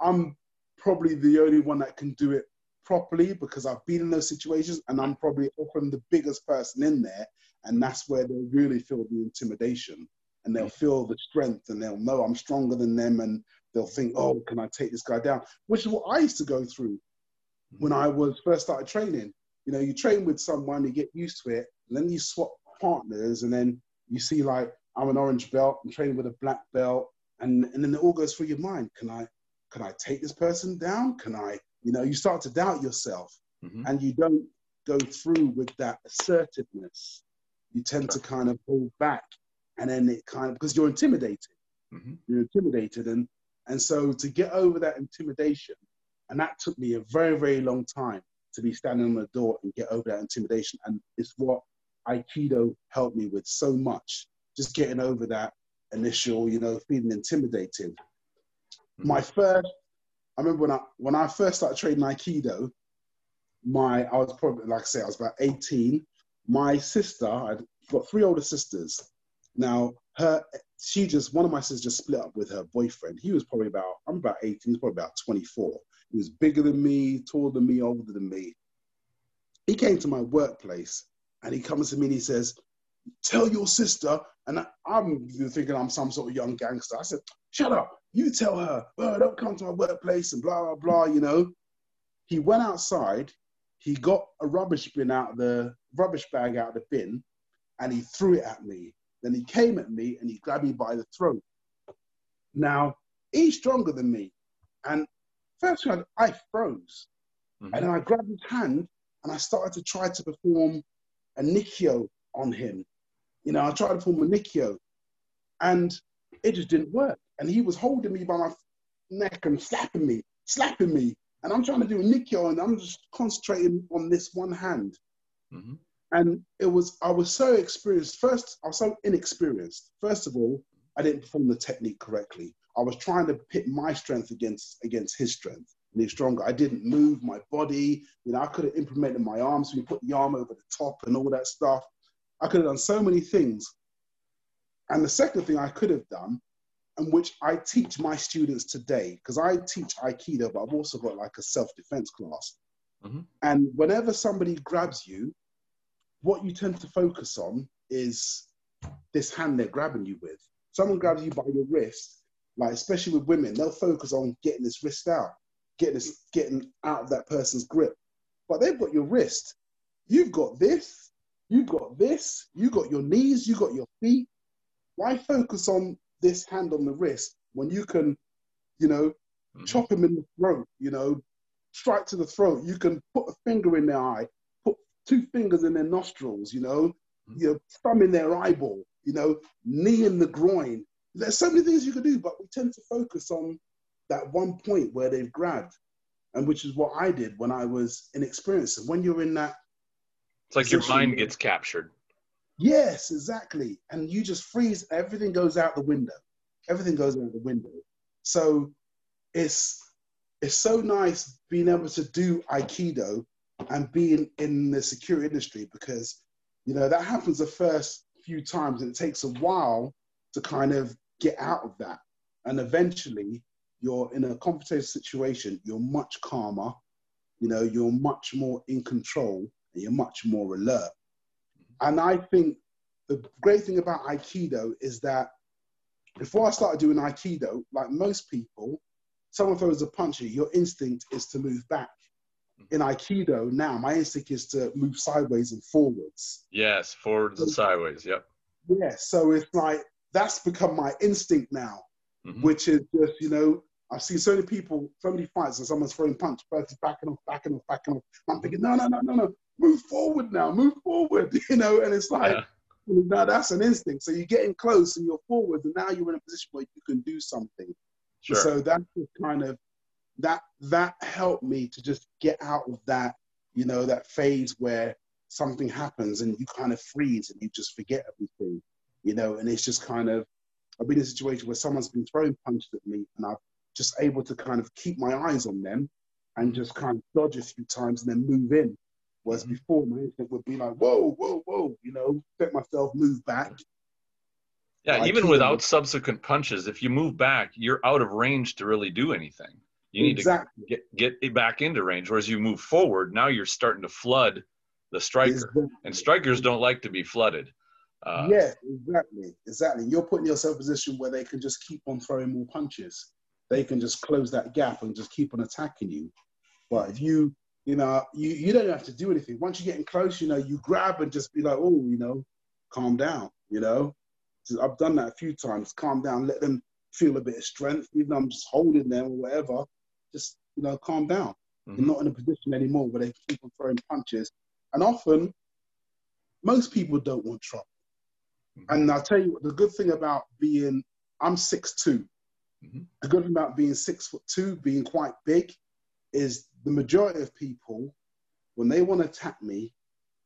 I'm probably the only one that can do it properly because I've been in those situations and I'm probably often the biggest person in there. And that's where they'll really feel the intimidation and they'll mm. feel the strength and they'll know I'm stronger than them and they'll think, oh, can I take this guy down? Which is what I used to go through when mm. I was first started training. You know, you train with someone, you get used to it, and then you swap partners, and then you see like I'm an orange belt, I'm training with a black belt, and and then it all goes through your mind. Can I can I take this person down? Can I, you know, you start to doubt yourself, mm-hmm. and you don't go through with that assertiveness. You tend to kind of hold back, and then it kind of because you're intimidated. Mm-hmm. You're intimidated, and and so to get over that intimidation, and that took me a very, very long time to be standing on the door and get over that intimidation. And it's what Aikido helped me with so much, just getting over that initial, you know, feeling intimidated. Mm-hmm. My first, I remember when I when I first started training Aikido, my I was probably like I say I was about 18. My sister, I'd got three older sisters. Now her she just one of my sisters just split up with her boyfriend. He was probably about I'm about 18, he's probably about 24. He was bigger than me, taller than me, older than me. He came to my workplace and he comes to me and he says, Tell your sister, and I, am thinking I'm some sort of young gangster. I said, Shut up, you tell her, well, don't come to my workplace and blah blah blah, you know. He went outside, he got a rubbish bin out of the rubbish bag out of the bin, and he threw it at me. Then he came at me and he grabbed me by the throat. Now, he's stronger than me. And first I froze. Mm-hmm. And then I grabbed his hand and I started to try to perform a Nikyo on him. You know, I tried to perform a Nikyo and it just didn't work. And he was holding me by my neck and slapping me, slapping me. And I'm trying to do a Nikyo and I'm just concentrating on this one hand. Mm-hmm. And it was, I was so experienced. First, I was so inexperienced. First of all, I didn't perform the technique correctly. I was trying to pit my strength against against his strength. And he's stronger. I didn't move my body. You know, I could have implemented my arms. We put the arm over the top and all that stuff. I could have done so many things. And the second thing I could have done, and which I teach my students today, because I teach Aikido, but I've also got like a self-defense class. Mm-hmm. And whenever somebody grabs you, what you tend to focus on is this hand they're grabbing you with. Someone grabs you by your wrist, like especially with women, they'll focus on getting this wrist out, getting this, getting out of that person's grip. But they've got your wrist. You've got this. You've got this. You've got your knees. You've got your feet. Why focus on this hand on the wrist when you can, you know, mm-hmm. chop him in the throat? You know, strike to the throat. You can put a finger in their eye put two fingers in their nostrils, you know, mm-hmm. you know, thumb in their eyeball, you know, knee in the groin. There's so many things you can do, but we tend to focus on that one point where they've grabbed, and which is what I did when I was inexperienced. And when you're in that, it's like your mind gets captured. Yes, exactly. And you just freeze. Everything goes out the window. Everything goes out the window. So it's it's so nice being able to do Aikido and being in the security industry because you know that happens the first few times and it takes a while to kind of get out of that. And eventually, you're in a confrontational situation, you're much calmer, you know, you're much more in control and you're much more alert. And I think the great thing about Aikido is that before I started doing Aikido, like most people, someone throws a punch at you, your instinct is to move back. In Aikido now, my instinct is to move sideways and forwards. Yes, forwards and sideways. Yep. Yeah, so it's like that's become my instinct now, mm-hmm. which is just you know I've seen so many people, so many fights, and someone's throwing punch, person's backing off, backing off, backing off. I'm thinking, no, no, no, no, no, move forward now, move forward, (laughs) you know. And it's like, yeah. no, that's an instinct. So you're getting close and you're forward, and now you're in a position where you can do something. Sure. So that's just kind of that that helped me to just get out of that, you know, that phase where something happens and you kind of freeze and you just forget everything, you know. And it's just kind of I've been in a situation where someone's been throwing punches at me, and I've just able to kind of keep my eyes on them and just kind of dodge a few times and then move in. Whereas mm-hmm. before, my instinct would be like, whoa, whoa, whoa, you know, let myself move back. Yeah, even without subsequent punches, if you move back, you're out of range to really do anything. You need exactly. to get get back into range. Whereas you move forward, now you're starting to flood the striker, exactly. and strikers don't like to be flooded. Uh, yeah, exactly, exactly. You're putting yourself in a position where they can just keep on throwing more punches they can just close that gap and just keep on attacking you. But if you, you know, you, you don't have to do anything. Once you're getting close, you know, you grab and just be like, oh, you know, calm down, you know. I've done that a few times. Calm down, let them feel a bit of strength, even though I'm just holding them or whatever. Just, you know, calm down. Mm-hmm. You're not in a position anymore where they keep on throwing punches. And often, most people don't want trouble. Mm-hmm. And I'll tell you what, the good thing about being, I'm 6'2", Mm-hmm. The good thing about being six foot two, being quite big, is the majority of people, when they want to attack me,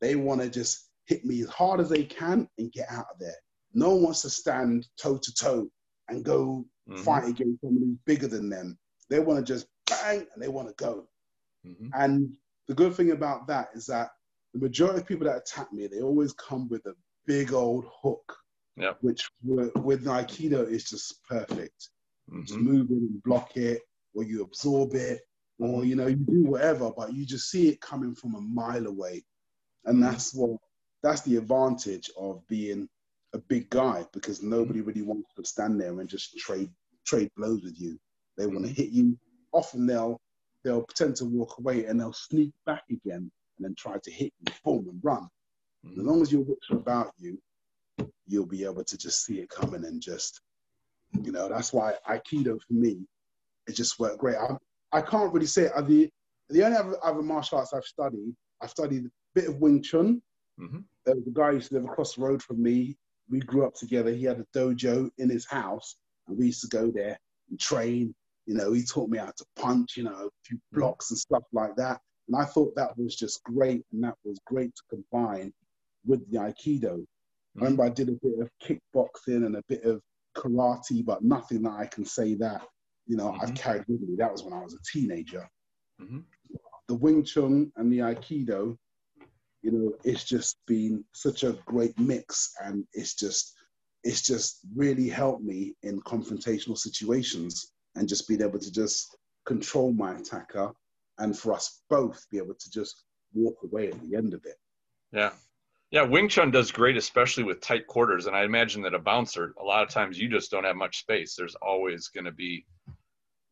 they want to just hit me as hard as they can and get out of there. No one wants to stand toe to toe and go mm-hmm. fight against someone who's bigger than them. They want to just bang and they want to go. Mm-hmm. And the good thing about that is that the majority of people that attack me, they always come with a big old hook, yep. which with Aikido is just perfect mm-hmm. just move it and block it, or you absorb it, or you know you do whatever, but you just see it coming from a mile away, and mm-hmm. that's what that's the advantage of being a big guy because nobody really wants to stand there and just trade trade blows with you. They want to hit you. Often they'll they'll pretend to walk away and they'll sneak back again and then try to hit you, boom, and run. Mm-hmm. As long as your wits are about you, you'll be able to just see it coming and just you know, that's why Aikido for me, it just worked great. I, I can't really say it. the the only other, other martial arts I've studied, I've studied a bit of Wing Chun. Mm-hmm. There was a guy who used to live across the road from me. We grew up together. He had a dojo in his house, and we used to go there and train. You know, he taught me how to punch, you know, a few mm-hmm. blocks and stuff like that. And I thought that was just great, and that was great to combine with the Aikido. Mm-hmm. I remember I did a bit of kickboxing and a bit of karate, but nothing that I can say that, you know, mm-hmm. I've carried with me. That was when I was a teenager. Mm-hmm. The Wing Chun and the Aikido, you know, it's just been such a great mix and it's just, it's just really helped me in confrontational situations and just being able to just control my attacker and for us both be able to just walk away at the end of it. Yeah. Yeah, Wing Chun does great, especially with tight quarters. And I imagine that a bouncer, a lot of times you just don't have much space. There's always going to be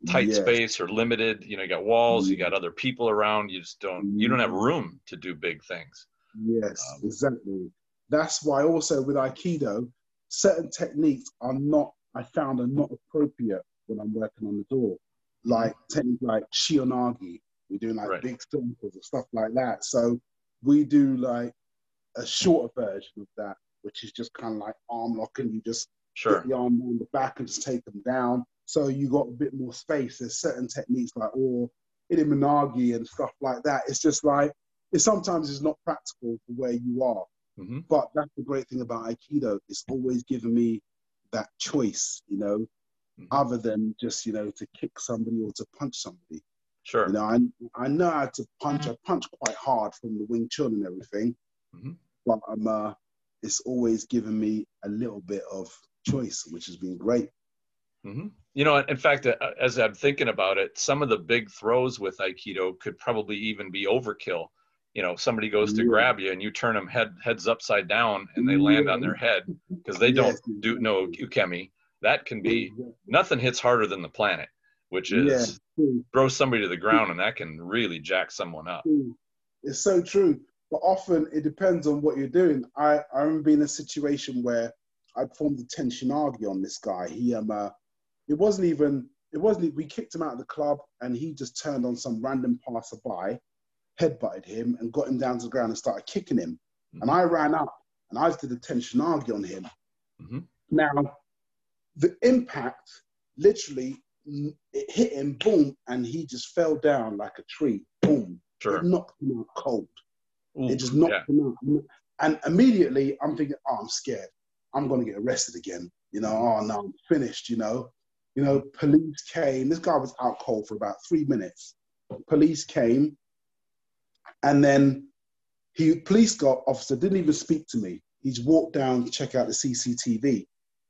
tight space or limited. You know, you got walls, you mm-hmm. got other people around. You just don't, you don't have mm-hmm. room to do big things. Yes, um, exactly. That's why also with Aikido, certain techniques are not, I found are not appropriate when I'm working on the door. Mm-hmm. Like techniques like Shihonage, we're doing like right. big circles and stuff like that. So we do like a shorter version of that, which is just kind of like arm locking. You just sure. the arm on the back and just take them down. So you got a bit more space. There's certain techniques like or Iriminage and stuff like that. It's just like it sometimes is not practical for where you are. Mm-hmm. But that's the great thing about Aikido. It's always given me that choice, you know, mm-hmm. other than just, you know, to kick somebody or to punch somebody. Sure. You know, I, I know how to punch. I punch quite hard from the Wing Chun and everything. Mm-hmm but um, uh, it's always given me a little bit of choice, which has been great. Mm-hmm. You know, in fact, uh, as I'm thinking about it, some of the big throws with Aikido could probably even be overkill. You know, somebody goes to yeah. grab you and you turn them head heads upside down and they land on their head because they don't do no ukemi. That can be nothing hits harder than the planet, which is yeah. throw somebody to the ground and that can really jack someone up. It's so true, but often it depends on what you're doing. I I remember being in a situation where I performed the Tenshinagi on this guy. He um uh, it wasn't even it wasn't we kicked him out of the club and he just turned on some random passerby headbutted him and got him down to the ground and started kicking him mm-hmm. and i ran up and i did a tension tenshinagi on him mm-hmm. now the impact literally it hit him boom and he just fell down like a tree boom sure. it knocked him out cold Ooh, it just knocked yeah. him out and immediately i'm thinking oh i'm scared i'm going to get arrested again you know oh no i'm finished you know you know, police came. This guy was out cold for about three minutes. Police came, and then he police got officer didn't even speak to me. He's walked down to check out the CCTV.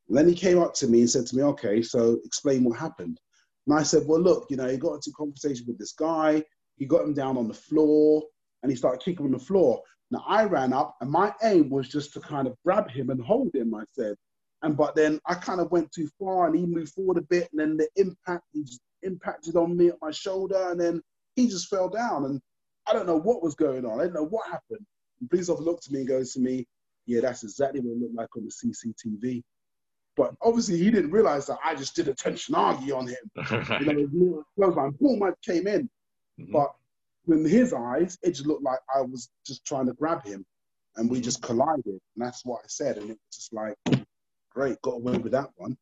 And then he came up to me and said to me, "Okay, so explain what happened." And I said, "Well, look, you know, he got into conversation with this guy. He got him down on the floor, and he started kicking on the floor. Now I ran up, and my aim was just to kind of grab him and hold him. I said, and but then I kind of went too far, and he moved forward a bit, and then the impact he just impacted on me at my shoulder, and then he just fell down, and I don't know what was going on. I don't know what happened. The police officer looked at me and goes to me, "Yeah, that's exactly what it looked like on the CCTV." But obviously, he didn't realize that I just did a tenshinagi on him. (laughs) you know, clothesline, boom, I came in. Mm-hmm. But in his eyes, it just looked like I was just trying to grab him, and we mm-hmm. just collided. And that's what I said, and it was just like great, got away with that one.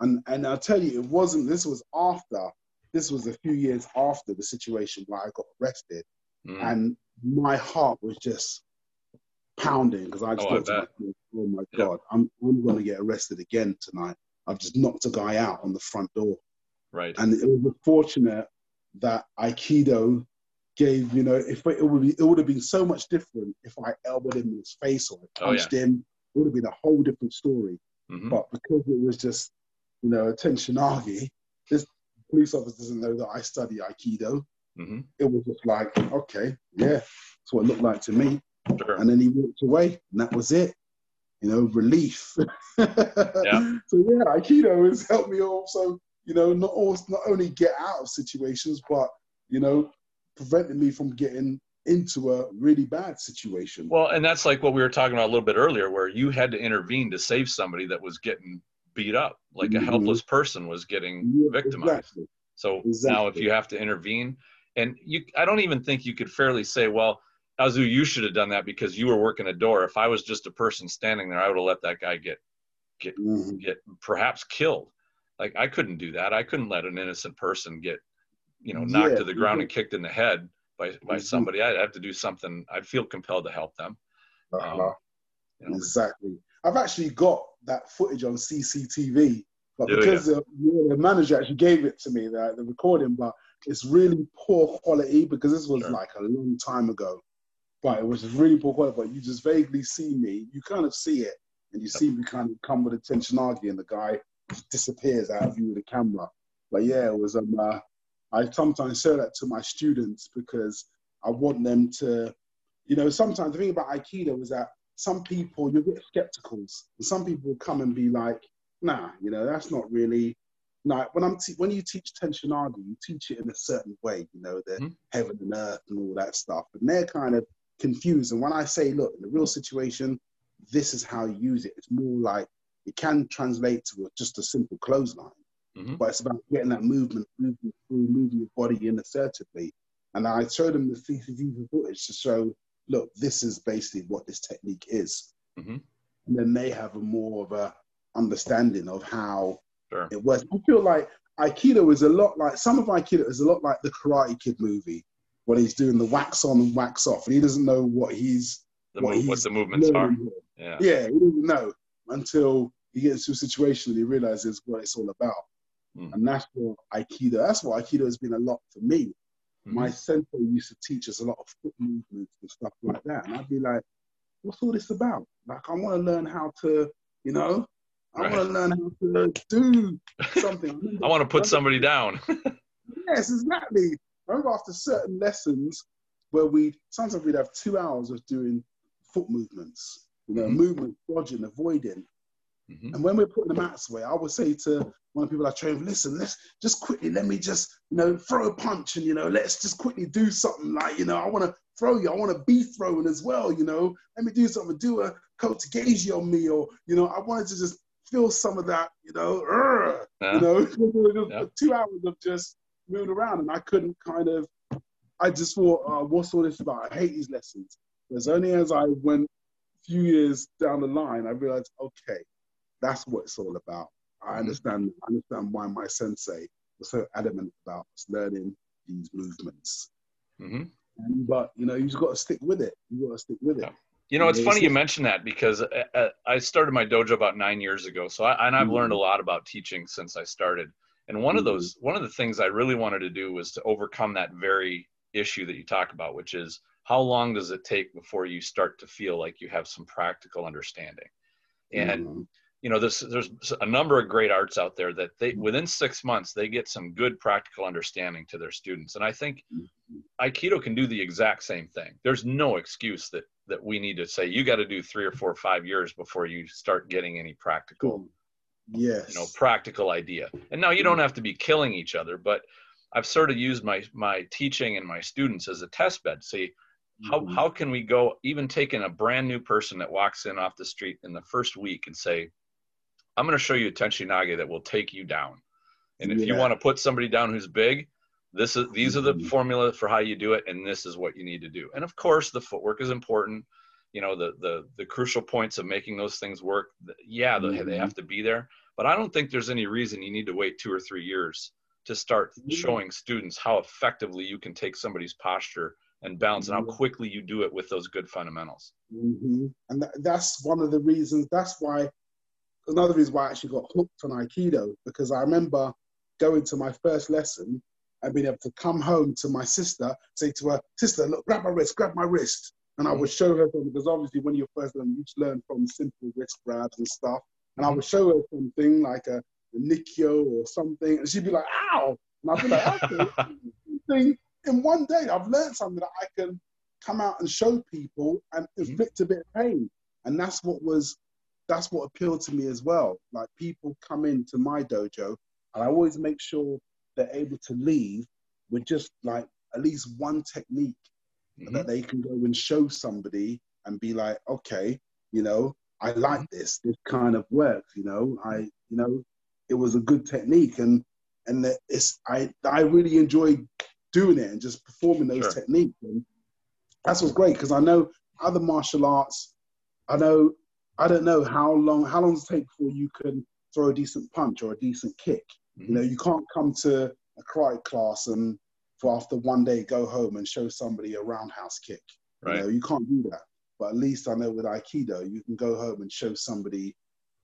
And and I'll tell you, it wasn't. This was after. This was a few years after the situation where I got arrested, mm. and my heart was just pounding because I just oh, thought, my, oh my yeah. god, I'm I'm going to get arrested again tonight. I've just knocked a guy out on the front door. Right. And it was fortunate that Aikido gave, you know, if it would be, it would have been so much different if I elbowed him in his face or punched oh, yeah. him. It would have been a whole different story. Mm-hmm. But because it was just, you know, a Tenshinagi, this police officer doesn't know that I study Aikido. Mm-hmm. It was just like, okay, yeah, that's what it looked like to me. Sure. And then he walked away, and that was it. You know, relief. (laughs) yeah. So yeah, Aikido has helped me also, you know, not always, not only get out of situations, but you know, preventing me from getting into a really bad situation. Well, and that's like what we were talking about a little bit earlier, where you had to intervene to save somebody that was getting beat up, like mm-hmm. a helpless person was getting yeah, victimized. Exactly. So exactly. now, if you have to intervene, and you, I don't even think you could fairly say, well, Azu, you should have done that because you were working a door. If I was just a person standing there, I would have let that guy get, get, mm-hmm. get perhaps killed. Like I couldn't do that. I couldn't let an innocent person get, you know, knocked yeah, to the ground mm-hmm. and kicked in the head by by somebody, I'd have to do something. I'd feel compelled to help them. Uh-huh. Um, you know. Exactly. I've actually got that footage on CCTV, but do because the, the, manager actually gave it to me, the, the recording, but it's really poor quality because this was sure. like a long time ago. But it was really poor quality. But you just vaguely see me. You kind of see it, and you see me kind of come with a and the guy disappears out of view with the camera. But yeah, it was um, uh, I sometimes say that to my students because I want them to, you know, sometimes the thing about Aikido is that some people, you get skepticals, and some people will come and be like, nah, you know, that's not really, like when I'm te- when you teach Tenshinagi, you teach it in a certain way, you know, the mm-hmm. heaven and earth and all that stuff. And they're kind of confused. And when I say, look, in the real situation, this is how you use it, it's more like it can translate to just a simple clothesline. Mm-hmm. But it's about getting that movement, moving through, body in assertively. And I showed them the CCTV footage to show, look, this is basically what this technique is. Mm-hmm. And then they have a more of a understanding of how sure. it works. I feel like Aikido is a lot like some of Aikido is a lot like the Karate Kid movie when he's doing the wax on and wax off, and he doesn't know what he's the what, move, he's what the movements are. Yeah, yeah, he doesn't know until he gets to a situation and he realizes what it's all about. Mm. And that's what Aikido, that's what Aikido has been a lot for me. Mm. My sensei used to teach us a lot of foot movements and stuff like that. And I'd be like, what's all this about? Like, I want to learn how to, you know, I right. want to learn how to do something. (laughs) I want to put somebody down. (laughs) yes, exactly. I remember after certain lessons where we sometimes we'd have two hours of doing foot movements, you know, mm-hmm. movement, dodging, avoiding. Mm-hmm. And when we're putting the mats away, I would say to one of the people I train, listen, let's just quickly, let me just, you know, throw a punch and, you know, let's just quickly do something like, you know, I want to throw you. I want to be throwing as well, you know, let me do something, do a kotegaeshi on me or, you know, I wanted to just feel some of that, you know, yeah. you know, (laughs) yeah. two hours of just moving around and I couldn't kind of, I just thought, uh, what's all this about? I hate these lessons. But only as I went a few years down the line, I realized, okay, that's what it's all about. I mm-hmm. understand, I understand why my sensei was so adamant about us learning these movements. Mm-hmm. And, but you know, you've got to stick with it. You got to stick with it. You know, it's funny you mention that because uh, uh, I started my dojo about nine years ago. So, I, and I've mm-hmm. learned a lot about teaching since I started. And one mm-hmm. of those, one of the things I really wanted to do was to overcome that very issue that you talk about, which is how long does it take before you start to feel like you have some practical understanding? And mm-hmm you know there's there's a number of great arts out there that they mm-hmm. within six months they get some good practical understanding to their students. And i think mm-hmm. aikido can do the exact same thing. There's no excuse that that we need to say you got to do three or four or five years before you start getting any practical yes. you know practical idea. And now you don't mm-hmm. have to be killing each other but i've sort of used my my teaching and my students as a test bed. See how, mm-hmm. how can we go even taking a brand new person that walks in off the street in the first week and say I'm going to show you a Tenchinage that will take you down. And if yeah. you want to put somebody down who's big, this is these are the mm-hmm. formula for how you do it, and this is what you need to do. And of course, the footwork is important. You know, the the the crucial points of making those things work. Yeah, mm-hmm. they, they have to be there. But I don't think there's any reason you need to wait two or three years to start mm-hmm. showing students how effectively you can take somebody's posture and balance and how mm-hmm. quickly you do it with those good fundamentals. Mm-hmm. And that, that's one of the reasons. That's why another reason why I actually got hooked on Aikido because I remember going to my first lesson and being able to come home to my sister, say to her, Sister, look, grab my wrist, grab my wrist. And I would show her something because obviously when you're first learning, you just learn from simple wrist grabs and stuff. And I would show her something like a, a Nikkyo or something, and she'd be like, ow! And I'd be like, okay, (laughs) in one day I've learned something that I can come out and show people and mm-hmm. inflict a bit of pain. And that's what was that's what appealed to me as well. Like people come into my dojo, and I always make sure they're able to leave with just like at least one technique mm-hmm. that they can go and show somebody and be like, okay, you know, I like mm-hmm. this. This kind of works. You know, I, you know, it was a good technique, and and it's I I really enjoy doing it and just performing those sure. techniques. And that's what's great because I know other martial arts. I know I don't know how long how long does it take before you can throw a decent punch or a decent kick. Mm-hmm. You know, you can't come to a karate class and for after one day go home and show somebody a roundhouse kick. Right. You know, you can't do that. But at least I know with Aikido, you can go home and show somebody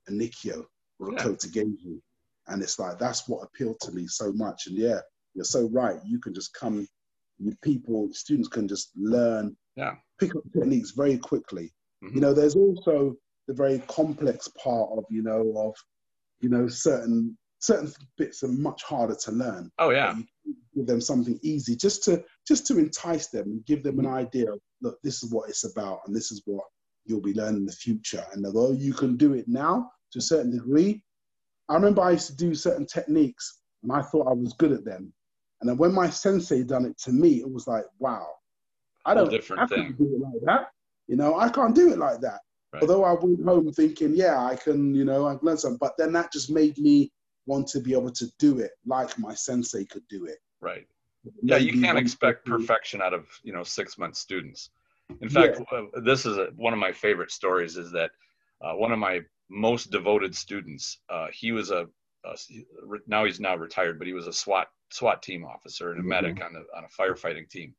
a Nikkyo or a yeah. Kotegaeshi. And it's like, that's what appealed to me so much. And yeah, you're so right. You can just come, people, students can just learn, yeah. pick up techniques very quickly. Mm-hmm. You know, there's also the very complex part of you know of you know certain certain bits are much harder to learn. Oh yeah. give them something easy just to just to entice them and give them an mm-hmm. idea of look, this is what it's about and this is what you'll be learning in the future. And although you can do it now to a certain degree, I remember I used to do certain techniques and I thought I was good at them. And then when my sensei done it to me, it was like, wow, I don't have thing. to do it like that. You know, I can't do it like that. Right. Although I went home thinking, yeah, I can, you know, I can learn something. But then that just made me want to be able to do it like my sensei could do it. Right. Yeah, you can't expect perfection out of you know six month students. In fact, yeah. uh, this is a, one of my favorite stories. Is that uh, one of my most devoted students? Uh, he was a, a, now he's now retired, but he was a SWAT SWAT team officer and a mm-hmm. medic on a on a firefighting team.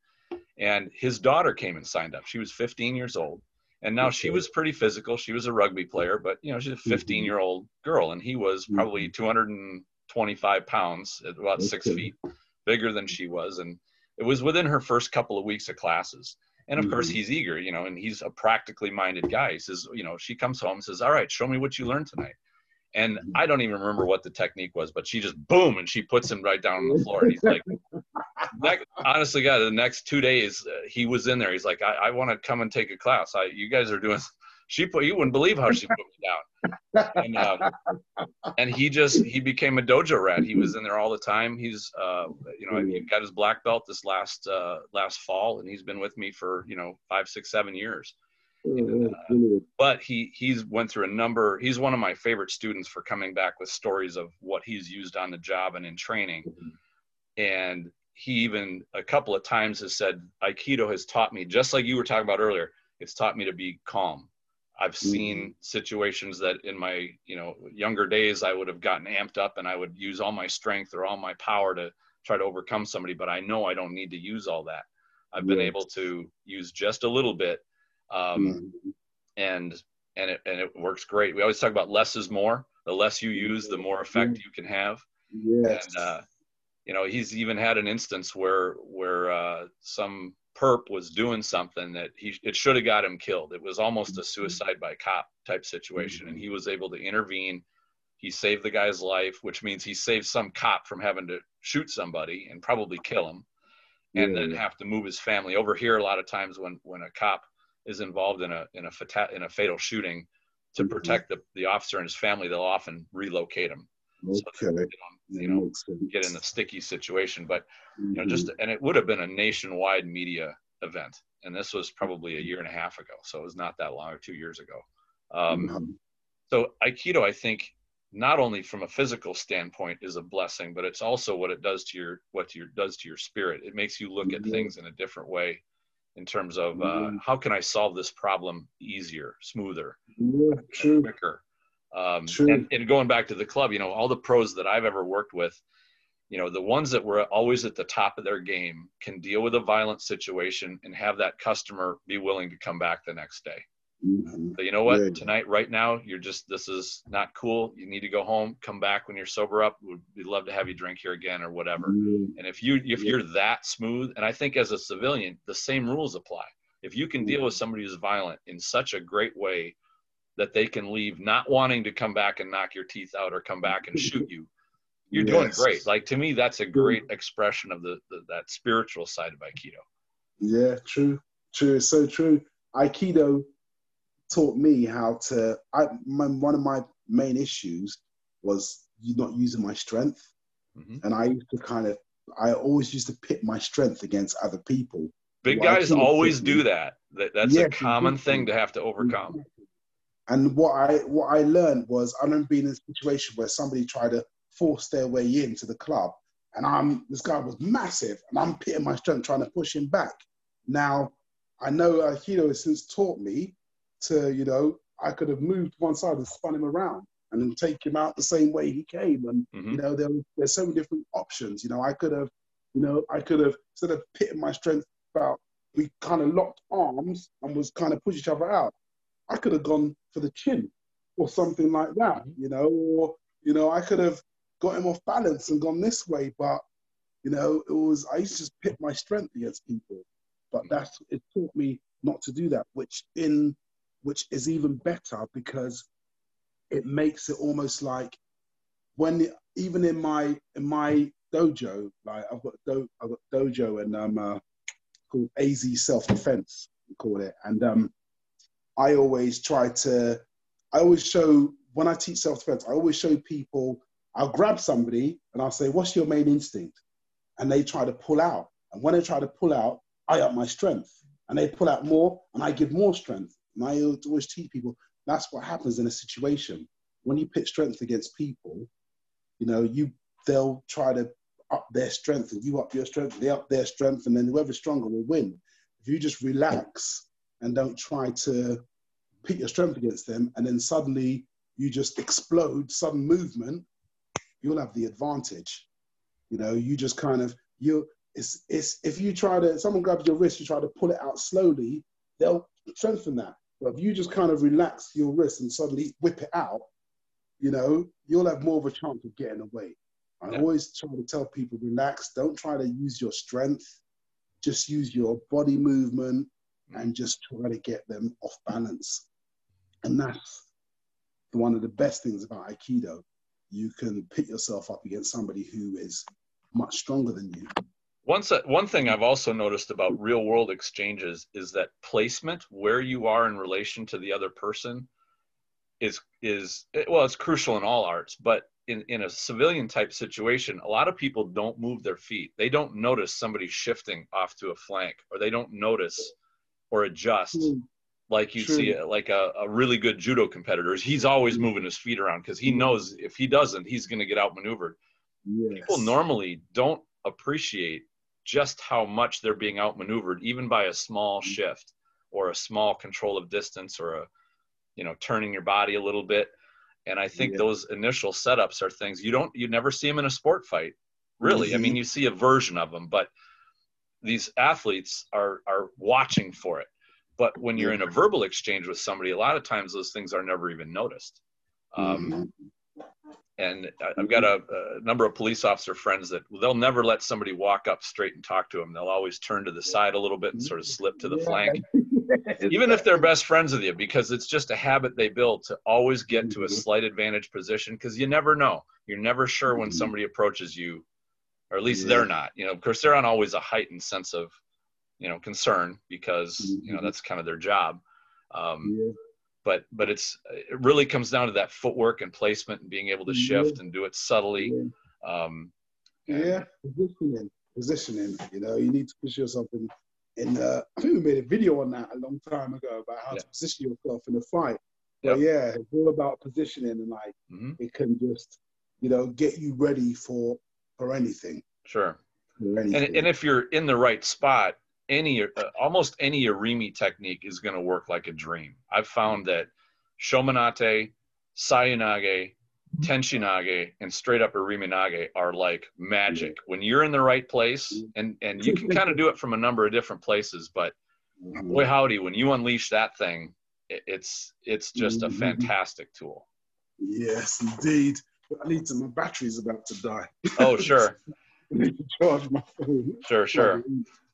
And his daughter came and signed up. She was 15 years old, and now she was pretty physical. She was a rugby player, but you know, she's a mm-hmm. 15 year old girl, and he was mm-hmm. probably 225 pounds, at about six feet, bigger than she was, and it was within her first couple of weeks of classes. And of course, mm-hmm. he's eager, you know, and he's a practically minded guy. He says, you know, she comes home and says, "All right, show me what you learned tonight." And I don't even remember what the technique was, but she just boom and she puts him right down on the floor. And he's like, next, honestly, God, the next two days uh, he was in there. He's like, I, I want to come and take a class. I, you guys are doing. (laughs) She put you wouldn't believe how she put me down. And, um, and he just he became a dojo rat. He was in there all the time. He's uh, you know he got his black belt this last uh, last fall, and he's been with me for you know five, six, seven years. Uh, but he he's went through a number. He's one of my favorite students for coming back with stories of what he's used on the job and in training. Mm-hmm. And he even a couple of times has said aikido has taught me just like you were talking about earlier it's taught me to be calm i've mm-hmm. seen mm-hmm. situations that in my you know younger days i would have gotten amped up and i would use all my strength or all my power to try to overcome somebody but i know i don't need to use all that i've been able to use just a little bit um, mm-hmm. and and it, and it works great we always talk about less is more the less you use the more effect mm-hmm. you can have yes. and uh, you know he's even had an instance where where uh, some perp was doing something that he it should have got him killed it was almost a mm-hmm. suicide by cop type situation and he was able to intervene he saved the guy's life which means he saved some cop from having to shoot somebody and probably kill him and yeah. then have to move his family over here a lot of times when when a cop is involved in a in a fata- in a fatal shooting to mm-hmm. protect the, the officer and his family they'll often relocate him okay. so you know get in a sticky situation but you know just mm-hmm. and it would have been a nationwide media event and this was probably a year and a half ago so it was not that long or two years ago um, mm-hmm. so aikido i think not only from a physical standpoint is a blessing but it's also what it does to your what your does to your spirit it makes you look mm-hmm. at things in a different way in terms of uh, mm-hmm. how can i solve this problem easier smoother yeah, quicker um, and, and, going back to the club, you know, all the pros that I've ever worked with, you know, the ones that were always at the top of their game can deal with a violent situation and have that customer be willing to come back the next day. Mm-hmm. But you know what? Yeah. Tonight, right now, you're just this is not cool. You need to go home. Come back when you're sober up. We'd love to have you drink here again or whatever. Mm-hmm. And if you if yeah. you're that smooth, and I think as a civilian, the same rules apply. If you can deal with somebody who's violent in such a great way that they can leave not wanting to come back and knock your teeth out or come back and (laughs) shoot you you're yes. doing great like to me that's a great expression of the, the, that spiritual side of aikido yeah true true it's so true aikido taught me how to i my, one of my main issues was you not using my strength mm-hmm. and i used to kind of i always used to pit my strength against other people big guys always do that. that that's yeah, a common thing to have to overcome and what I what I learned was I remember being in a situation where somebody tried to force their way into the club, and I'm this guy was massive, and I'm pitting my strength trying to push him back. Now I know Aikido has since taught me to you know I could have moved one side and spun him around and then take him out the same way he came, and mm-hmm. you know there, there's so many different options. You know I could have you know I could have instead of pitting my strength about we kind of locked arms and was kind of push each other out. I could have gone for the chin or something like that, mm-hmm. you know, or, you know, I could have got him off balance and gone this way, but, you know, it was, I used to just pit my strength against people, but mm-hmm. that's, it taught me not to do that, which in, which is even better because it makes it almost like when, even in my, in my dojo, like I've got, do, I've got dojo and um, uh, called AZ Self Defense, we call it. And um, I always try to, I always show, when I teach self defense, I always show people, I'll grab somebody and I'll say, What's your main instinct? And they try to pull out. And when they try to pull out, I up my strength. And they pull out more and I give more strength. I always teach people that's what happens in a situation. When you pit strength against people, you know, you they'll try to up their strength and you up your strength, they up their strength, and then whoever's stronger will win. If you just relax and don't try to pit your strength against them and then suddenly you just explode, sudden movement, you'll have the advantage. You know, you just kind of you it's it's if you try to someone grabs your wrist, you try to pull it out slowly, they'll strengthen that. But if you just kind of relax your wrist and suddenly whip it out, you know, you'll have more of a chance of getting away. I yeah. always try to tell people relax, don't try to use your strength, just use your body movement and mm. just try to get them off balance. And that's one of the best things about Aikido. You can pit yourself up against somebody who is much stronger than you. One, uh, one thing I've also noticed about real world exchanges is that placement, where you are in relation to the other person, is is eh, well, it's crucial in all arts, but in, in a civilian type situation, a lot of people don't move their feet. They don't notice somebody shifting off to a flank, or they don't notice or adjust mm. like you see like a, a really good judo competitor. He's always hmm. moving his feet around because he knows if he doesn't, he's going to get outmaneuvered. Yes. People normally don't appreciate just how much they're being outmaneuvered, even by a small mm. shift or a small control of distance or a you know turning your body a little bit and i think yeah. those initial setups are things you don't you never see them in a sport fight really mm-hmm. i mean mm-hmm. you see a version of them but these athletes are are watching for it but when you're in a verbal exchange with somebody a lot of times those things are never even noticed um, mm-hmm and I've got a, a, number of police officer friends that they'll never let somebody walk up straight and talk to them. They'll always turn to the side a little bit and sort of slip to the yeah. flank, (laughs) even if they're best friends with you, because it's just a habit they build to always get to a mm-hmm. slight advantage position. Because you never know, you're never sure when mm-hmm. somebody approaches you, or at least yeah. they're not. You know, of course, they're on always a heightened sense of, you know, concern because you know mm-hmm. that's kind of their job. Um, but but it's it really comes down to that footwork and placement and being able to shift and do it subtly. Yeah. Um, yeah, positioning, positioning. You know, you need to push yourself in. In uh, I think (clears throat) we made a video on that a long time ago about how yeah. to position yourself in a fight. Yep. But yeah, it's all about positioning and like mm-hmm. it can just you know get you ready for for anything. Sure. For anything. And, and if you're in the right spot, any uh, almost any irimi technique is going to work like a dream. I've found that shomenate, seoi-nage, and straight up iriminage are like magic. When you're in the right place, and and you can kind of do it from a number of different places, but boy howdy, when you unleash that thing, it, it's it's just a fantastic tool. Yes, indeed. I need to. My battery's about to die. Oh sure. (laughs) I need to charge my phone. Sure, sure.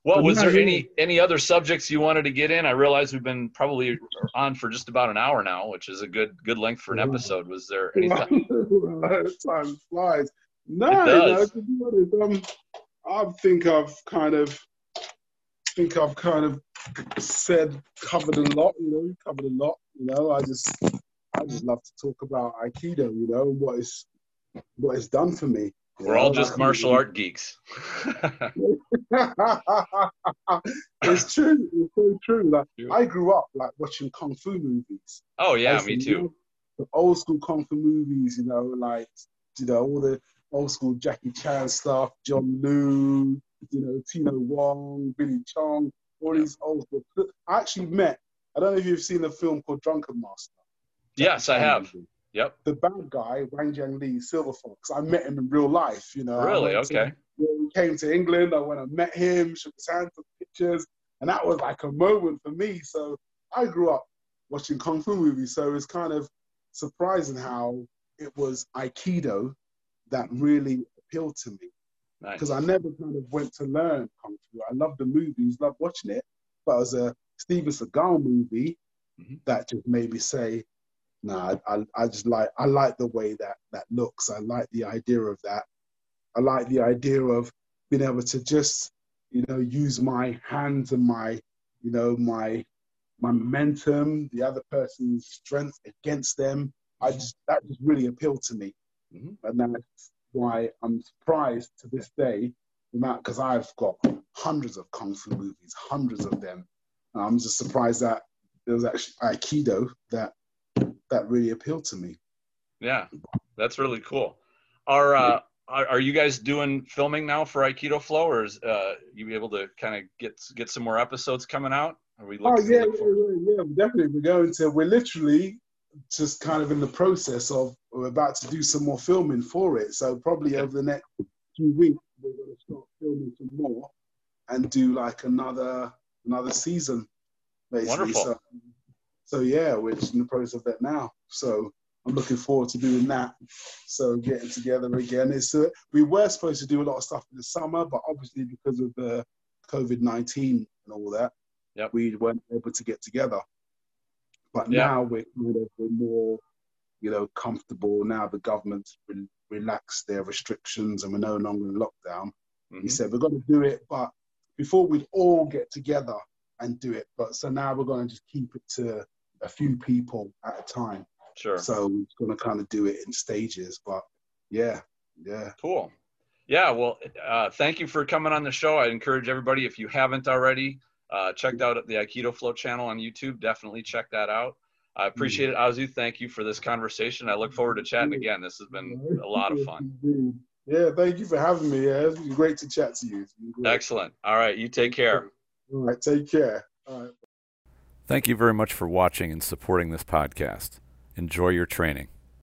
Well, was there any any other subjects you wanted to get in? I realize we've been probably on for just about an hour now, which is a good good length for an episode. Was there any (laughs) time? flies. No, no, to be honest, um, I think I've kind of think I've kind of said covered a lot. You know, covered a lot. You know, I just I just love to talk about Aikido. You know, what is what it's done for me. We're all just martial art geeks. (laughs) (laughs) it's true. It's so true. Like I grew up like watching kung fu movies. Oh yeah, me too. The old school kung fu movies, you know, like you know all the old school Jackie Chan stuff, John Liu, you know, Tino Wong, Billy Chong, all these old school. I actually met. I don't know if you've seen a film called Drunken Master. Jackie yes, Chan I have. Movie. Yep. The bad guy, Hwang Jang Lee, Silver Fox. I met him in real life. You know. Really? Okay. To, we came to England. I went and met him, shook his hand, took pictures, and that was like a moment for me. So I grew up watching kung fu movies, so it's kind of surprising how it was Aikido that really appealed to me. Because nice. I never kind of went to learn kung fu. I love the movies, love watching it, but it was a Steven Seagal movie mm-hmm. that just made me say, no, I, I, I just like I like the way that that looks. I like the idea of that. I like the idea of being able to just you know use my hands and my you know my my momentum, the other person's strength against them. I just that just really appealed to me, mm-hmm. and that's why I'm surprised to this day, because I've got hundreds of kung fu movies, hundreds of them. I'm just surprised that there was actually Aikido that that really appealed to me. Yeah, that's really cool. Are uh, are, are you guys doing filming now for Aikido Flow, or is uh, you be able to kind of get get some more episodes coming out? Are we looking? Oh yeah, yeah, yeah, definitely. We're going to. We're literally just kind of in the process of we're about to do some more filming for it. So probably over the next few weeks we're going to start filming some more and do like another another season. Basically. Wonderful. So, so yeah, we're just in the process of that now. So I'm looking forward to doing that. So getting together again. It's uh, we were supposed to do a lot of stuff in the summer, but obviously because of the COVID nineteen and all that, yep. we weren't able to get together. But yep. now we're we're more you know, comfortable. Now the government's re- relaxed their restrictions and we're no longer in lockdown. Mm-hmm. He said, we're going to do it, but before we'd all get together and do it. But so now we're going to just keep it to a few people at a time. Sure. So we're going to kind of do it in stages. But yeah, yeah. Cool. Yeah. Well, uh, thank you for coming on the show. I encourage everybody, if you haven't already, uh, checked out the Aikido Flow channel on YouTube, definitely check that out. I appreciate it, Azu. Thank you for this conversation. I look forward to chatting again. This has been a lot of fun. Yeah, thank you for having me. Yeah, it's been great to chat to you. Excellent. All right, you take care. All right, take care. All right. Thank you very much for watching and supporting this podcast. Enjoy your training.